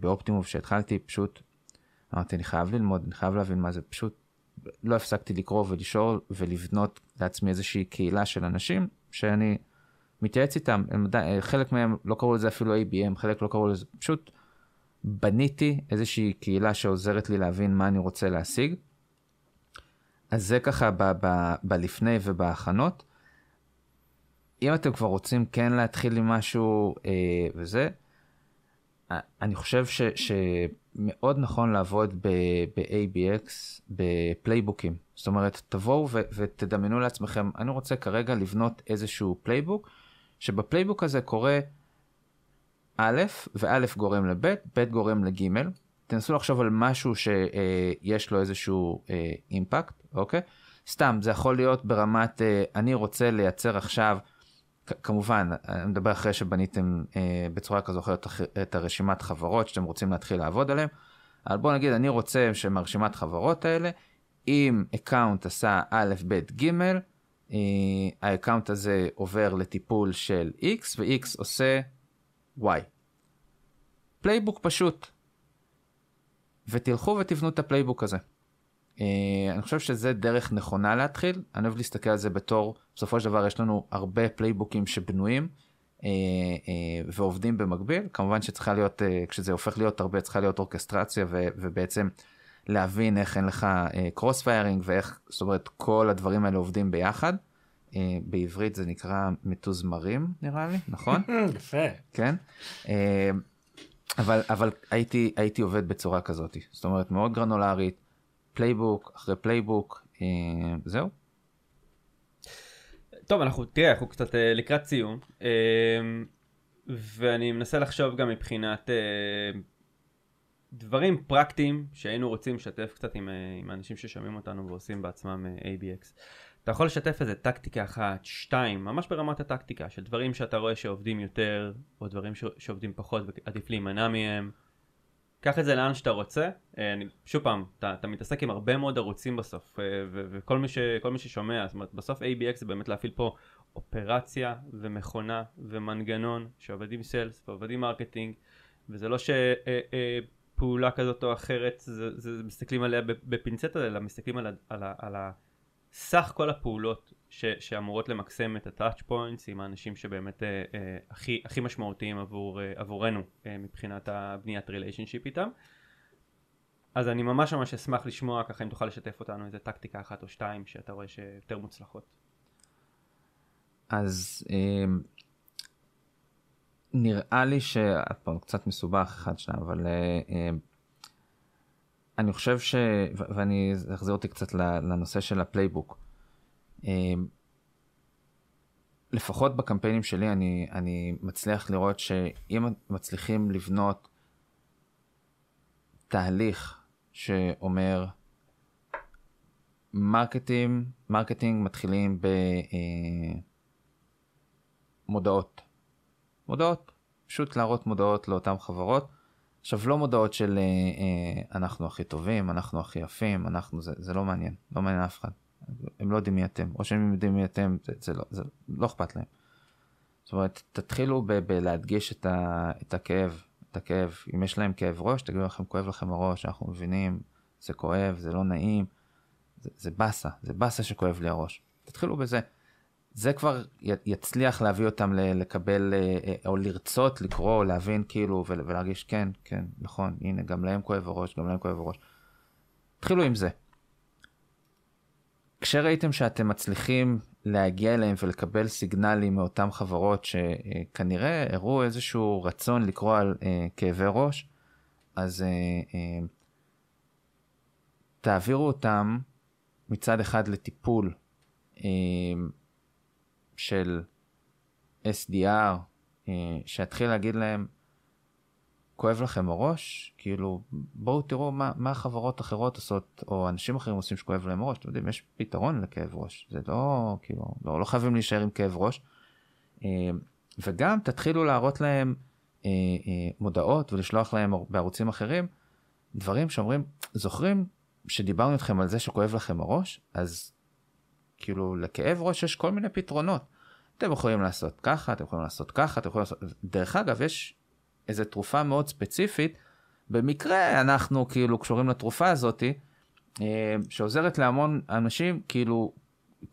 באופטימוב שהתחלתי, פשוט אמרתי, אני חייב ללמוד, אני חייב להבין מה זה, פשוט לא הפסקתי לקרוא ולשאול ולבנות לעצמי איזושהי קהילה של אנשים שאני מתייעץ איתם, הם, חלק מהם לא קראו לזה אפילו ABM, חלק לא קראו לזה, פשוט בניתי איזושהי קהילה שעוזרת לי להבין מה אני רוצה להשיג. אז זה ככה בלפני ובהכנות. אם אתם כבר רוצים כן להתחיל עם משהו אה, וזה, אני חושב ש, שמאוד נכון לעבוד ב-ABX ב playbookים. זאת אומרת, תבואו ותדמיינו לעצמכם, אני רוצה כרגע לבנות איזשהו playbook, שב playbook הזה קורה א', וא' גורם לב', ב' גורם לג', תנסו לחשוב על משהו שיש לו איזשהו אימפקט, אוקיי? סתם, זה יכול להיות ברמת, אני רוצה לייצר עכשיו, כמובן, אני מדבר אחרי שבניתם בצורה כזו או אחרת את הרשימת חברות שאתם רוצים להתחיל לעבוד עליהן, אבל בואו נגיד, אני רוצה שמהרשימת חברות האלה, אם account עשה א', ב', ג', ה account הזה עובר לטיפול של X, ו-X עושה Y. playbook פשוט. ותלכו ותבנו את ה playbook הזה. Uh, אני חושב שזה דרך נכונה להתחיל, אני אוהב להסתכל על זה בתור, בסופו של דבר יש לנו הרבה playbookים שבנויים uh, ועובדים במקביל, כמובן שצריכה להיות, כשזה הופך להיות הרבה, צריכה להיות אורקסטרציה ובעצם להבין איך אין לך cross uh, firing ואיך, זאת אומרת, כל הדברים האלה עובדים ביחד. Uh, בעברית זה נקרא מתוזמרים נראה לי, נכון? <laughs> יפה. כן. Uh, אבל, אבל הייתי, הייתי עובד בצורה כזאת, זאת אומרת מאוד גרנולרית, playbook אחרי playbook, אה, זהו. טוב, אנחנו, תראה, אנחנו קצת אה, לקראת סיום, אה, ואני מנסה לחשוב גם מבחינת אה, דברים פרקטיים שהיינו רוצים לשתף קצת עם, אה, עם האנשים ששומעים אותנו ועושים בעצמם אה, ABX. אתה יכול לשתף איזה טקטיקה אחת, שתיים, ממש ברמת הטקטיקה, של דברים שאתה רואה שעובדים יותר, או דברים ש- שעובדים פחות ועדיף להימנע מהם. קח את זה לאן שאתה רוצה. אה, אני, שוב פעם, אתה, אתה מתעסק עם הרבה מאוד ערוצים בסוף, ו- וכל מי, ש- מי ששומע, זאת אומרת, בסוף ABX זה באמת להפעיל פה אופרציה ומכונה ומנגנון שעובד עם sales ועובד marketing, וזה לא שפעולה אה, כזאת או אחרת, זה, זה מסתכלים עליה בפינצטה, אלא מסתכלים על, ה- על, ה- על, סך כל הפעולות ש, שאמורות למקסם את ה touch points עם האנשים שבאמת אה, אה, הכי, הכי משמעותיים עבור, אה, עבורנו אה, מבחינת הבניית relationship איתם. אז אני ממש ממש אשמח לשמוע ככה אם תוכל לשתף אותנו איזה טקטיקה אחת או שתיים שאתה רואה שיותר מוצלחות. אז אה, נראה לי שהפעם קצת מסובך אחד שניים אבל אה, אני חושב ש... ואני אחזיר אותי קצת לנושא של ה playbook. אמ, לפחות בקמפיינים שלי אני, אני מצליח לראות שאם מצליחים לבנות תהליך שאומר marketing, marketing מתחילים במודעות. מודעות, פשוט להראות מודעות לאותן חברות. עכשיו לא מודעות של אה, אה, אנחנו הכי טובים, אנחנו הכי יפים, אנחנו זה, זה לא מעניין, לא מעניין אף אחד. הם לא יודעים מי אתם, או שהם יודעים מי אתם, זה, זה, לא, זה לא אכפת להם. זאת אומרת, תתחילו בלהדגיש את, את הכאב, את הכאב. אם יש להם כאב ראש, תגידו לכם, כואב לכם הראש, אנחנו מבינים, זה כואב, זה לא נעים, זה, זה באסה, זה באסה שכואב לי הראש. תתחילו בזה. זה כבר יצליח להביא אותם לקבל אה, אה, או לרצות לקרוא או להבין כאילו ולהרגיש כן כן נכון הנה גם להם כואב הראש גם להם כואב הראש. התחילו עם זה. כשראיתם שאתם מצליחים להגיע אליהם ולקבל סיגנלים מאותן חברות שכנראה הראו איזשהו רצון לקרוא על אה, כאבי ראש אז תעבירו אותם מצד אחד לטיפול. של SDR, אה, שיתחיל להגיד להם, כואב לכם הראש? כאילו, בואו תראו מה, מה החברות אחרות עושות, או אנשים אחרים עושים שכואב להם הראש. אתם יודעים, יש פתרון לכאב ראש. זה לא, כאילו, לא, לא חייבים להישאר עם כאב ראש. אה, וגם תתחילו להראות להם אה, מודעות ולשלוח להם בערוצים אחרים דברים שאומרים, זוכרים שדיברנו איתכם על זה שכואב לכם הראש? אז כאילו לכאב ראש יש כל מיני פתרונות. אתם יכולים לעשות ככה, אתם יכולים לעשות ככה, אתם יכולים לעשות... דרך אגב, יש איזו תרופה מאוד ספציפית, במקרה אנחנו כאילו קשורים לתרופה הזאתי, אה, שעוזרת להמון אנשים, כאילו,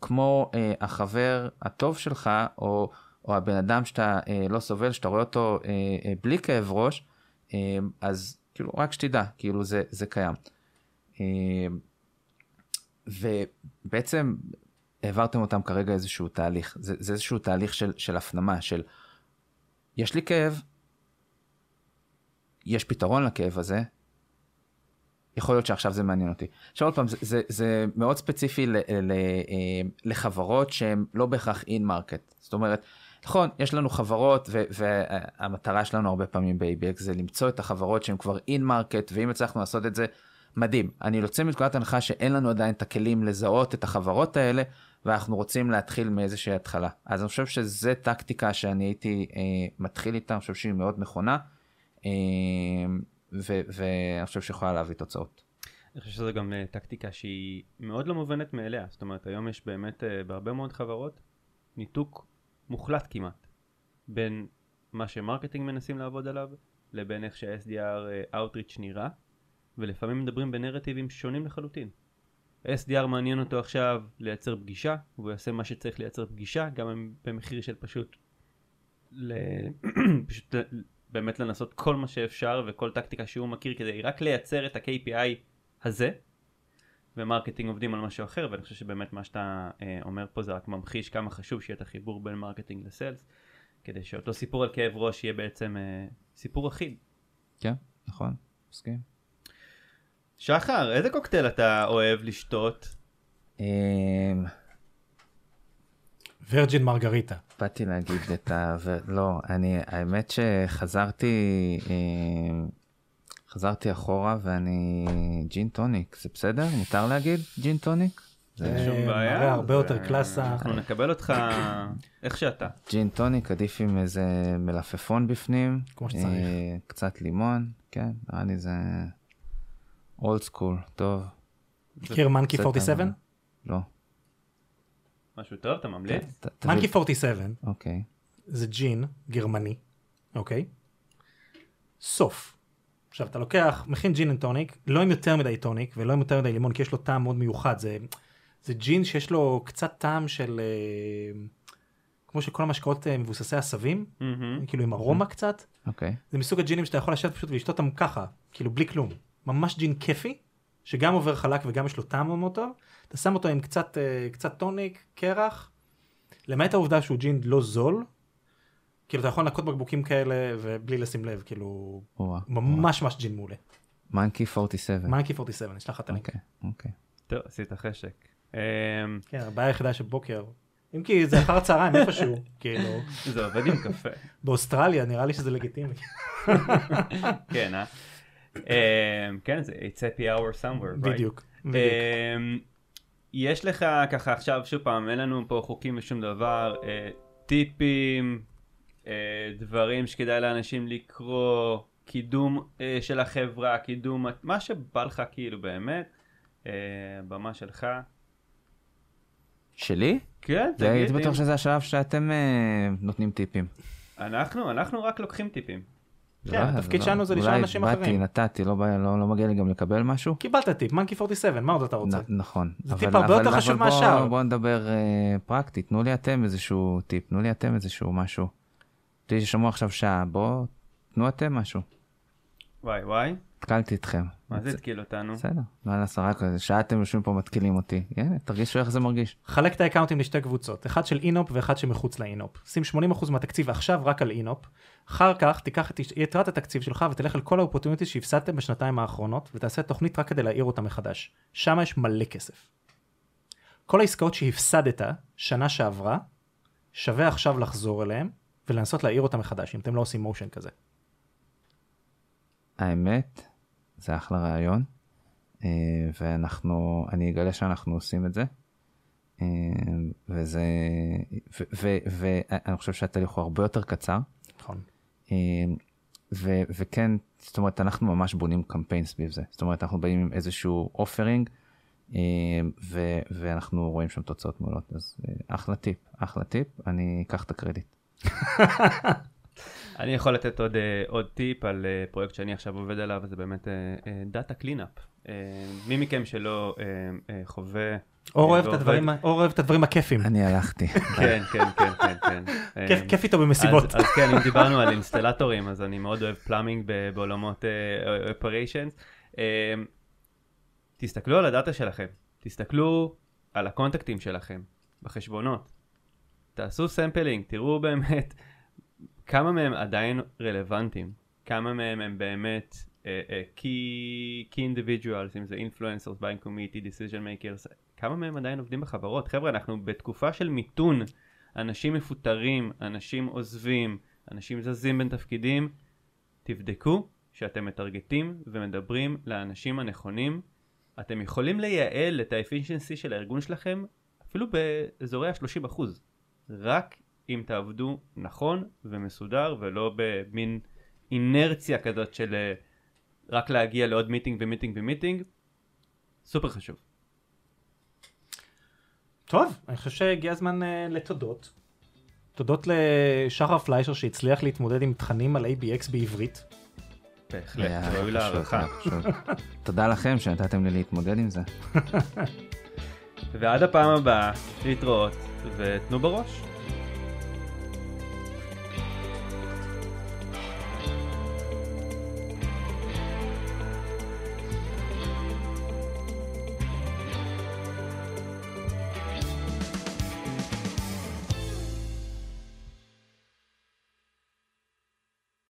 כמו אה, החבר הטוב שלך, או, או הבן אדם שאתה אה, לא סובל, שאתה רואה אותו אה, אה, בלי כאב ראש, אה, אז כאילו, רק שתדע, כאילו זה, זה קיים. אה, ובעצם העברתם אותם כרגע איזשהו תהליך, זה, זה איזשהו תהליך של, של הפנמה, של יש לי כאב, יש פתרון לכאב הזה, יכול להיות שעכשיו זה מעניין אותי. עכשיו עוד פעם, זה, זה, זה מאוד ספציפי ל, ל, אה, לחברות שהן לא בהכרח in market. זאת אומרת, נכון, יש לנו חברות, ו, והמטרה שלנו הרבה פעמים ב-ABX זה למצוא את החברות שהן כבר in market, ואם הצלחנו לעשות את זה, מדהים. אני יוצא מנקודת הנחה שאין לנו עדיין את הכלים לזהות את החברות האלה, ואנחנו רוצים להתחיל מאיזושהי התחלה. אז אני חושב שזו טקטיקה שאני הייתי אה, מתחיל איתה, אני חושב שהיא מאוד נכונה, אה, ואני חושב שיכולה להביא תוצאות. אני חושב שזו גם uh, טקטיקה שהיא מאוד לא מובנת מאליה. זאת אומרת, היום יש באמת uh, בהרבה מאוד חברות ניתוק מוחלט כמעט בין מה שמרקטינג מנסים לעבוד עליו לבין איך שה-SDR uh, Outreach נראה, ולפעמים מדברים בנרטיבים שונים לחלוטין. SDR מעניין אותו עכשיו לייצר פגישה, והוא יעשה מה שצריך לייצר פגישה, גם במחיר של פשוט, ל... <clears throat> פשוט באמת לנסות כל מה שאפשר וכל טקטיקה שהוא מכיר כדי רק לייצר את ה-KPI הזה, ו marketing עובדים על משהו אחר, ואני חושב שבאמת מה שאתה אה, אומר פה זה רק ממחיש כמה חשוב שיהיה את החיבור בין marketing ל sales, כדי שאותו סיפור על כאב ראש יהיה בעצם אה, סיפור אחיד. כן, נכון, מסכים. שחר, איזה קוקטייל אתה אוהב לשתות? אמ, virgin מרגריטה. באתי להגיד את ה... לא, אני, האמת שחזרתי, אמ, חזרתי אחורה ואני ג'ין טוניק, זה בסדר? מותר להגיד ג'ין טוניק? אין שום אה, בעיה. מראה הרבה זה- יותר קלאסה. אנחנו נקבל אותך איך שאתה. ג'ין טוניק עדיף עם איזה מלפפון בפנים. כמו שצריך. אה, קצת לימון, כן, נראה לי זה old school, טוב. מכיר Monkey קצת 47? אבל- לא. משהו טוב, אתה ממליץ? Monkey 47 אוקיי. זה ג'ין גרמני, אוקיי? סוף. עכשיו אתה לוקח, מכין gin and tonic, לא עם יותר מדי טוניק ולא עם יותר מדי לימון, כי יש לו טעם מאוד מיוחד. זה, זה ג'ין שיש לו קצת טעם של... אה, כמו שכל המשקאות אה, מבוססי עשבים, מהמם. כאילו עם ארומה קצת. אוקיי. זה מסוג הג'ינים שאתה יכול לשבת פשוט ולשתות אותם ככה, כאילו בלי כלום. ממש ג'ין כיפי, שגם עובר חלק וגם יש לו טעם מאוד טוב. אתה שם אותו עם קצת, אה, קצת טוניק, קרח, למעט העובדה שהוא ג'ין לא זול. כאילו אתה יכול לנקות בקבוקים כאלה ובלי לשים לב, כאילו וואה. ממש ממש ג'ין מעולה. מנקי 47. מנקי 47, אני אשלח לך את הלינק. אוקיי, אוקיי. טוב, עשית חשק. אמ, כן, הבעיה היחידה שבוקר, אם כי זה אחר הצהריים איפשהו, <laughs> כאילו, זה עובד עם קפה. באוסטרליה נראה לי שזה לגיטימי. <laughs> כן, אה? אמ, כן, זה it's happy hour somewhere, right? בדיוק. אמ, יש לך ככה עכשיו, שוב פעם, אין לנו פה חוקים ושום דבר, אה, טיפים, אה, דברים שכדאי לאנשים לקרוא, קידום אה, של החברה, קידום, מה שבא לך כאילו באמת, במה שלך. שלי? כן, זה הייתי תגיד, בטוח שזה השלב שאתם נותנים טיפים. אנחנו, אנחנו רק לוקחים טיפים. כן, התפקיד לא. שלנו זה לשאול אנשים אולי אחרים. באתי, נתתי, לא לא לא מגיע לי גם לקבל משהו? קיבלת טיפ, מנקי 47, מה עוד אתה רוצה? נכון. זה טיפ הרבה יותר חשוב מהשאר. בוא נדבר אה, פרקטי, תנו לי אתם איזשהו טיפ, תנו לי אתם איזשהו משהו. תראי ששמעו עכשיו שעה, בואו, תנו אתם משהו. וואי וואי, התקלתי אתכם. מה זה התקיל אותנו? בסדר, מה לעשות, רק שעה אתם יושבים פה מתקילים אותי. הנה, תרגישו איך זה מרגיש. חלק את האקאונטים לשתי קבוצות, אחד של in opp ואחד שמחוץ ל in opp. שים 80% מהתקציב עכשיו רק על in opp, אחר כך תיקח את יתרת התקציב שלך ותלך על כל ה opportunities שהפסדתם בשנתיים האחרונות ותעשה תוכנית רק כדי להעיר אותה מחדש. שם יש מלא כסף. כל העסקאות שהפסדת שנה שעברה, שווה עכשיו לחזור אליהם ולנסות להעיר אותה מחדש, אם אתם לא עושים motion כזה. האמת, זה אחלה רעיון, אה, ואנחנו, אני אגלה שאנחנו עושים את זה, אה, וזה, ואני חושב שהתהליך הוא הרבה יותר קצר, נכון. אה, ו- וכן, זאת אומרת, אנחנו ממש בונים קמפיין סביב זה, זאת אומרת, אנחנו באים עם איזשהו offering, ו- ואנחנו רואים שם תוצאות מעולות, אז אחלה טיפ, אחלה טיפ, אני אקח את הקרדיט. <laughs> אני יכול לתת עוד, אה, עוד טיפ על אה, פרויקט שאני עכשיו עובד עליו, זה באמת data cleanup. מי מכם שלא אה, אה, חווה... או אוהב את הדברים ה- או אוהב את הדברים הכיפים. אני הלכתי. <laughs> כן, כן, כן, כן, כן. <laughs> כיף- אה, איתו במסיבות. אז, כן, אם דיברנו על אינסטלטורים, אז אני מאוד אוהב plumbing בעולמות operations. תסתכלו על הדאטה שלכם, תסתכלו על הקונטקטים שלכם בחשבונות. תעשו sampling, תראו באמת כמה מהם עדיין רלוונטיים, כמה מהם הם באמת uh, uh, key, key individuals, אם זה influencers, buying committee, decision makers, כמה מהם עדיין עובדים בחברות. חבר'ה, אנחנו בתקופה של מיתון, אנשים מפוטרים, אנשים עוזבים, אנשים זזים בין תפקידים. תבדקו שאתם מטרגטים ומדברים לאנשים הנכונים. אתם יכולים לייעל את האפישנסי של הארגון שלכם אפילו באזורי ה-30%. רק אם תעבדו נכון ומסודר ולא במין אינרציה כזאת של אה, רק להגיע לעוד meeting ו meeting ו meeting. סופר חשוב. טוב, אני חושב שהגיע הזמן אה, לתודות. תודות לשחר פליישר שהצליח להתמודד עם תכנים על ABX בעברית. בהחלט, ראוי להערכה. תודה לכם שנתתם לי להתמודד עם זה. <laughs> ועד הפעם הבאה, להתראות ותנו בראש.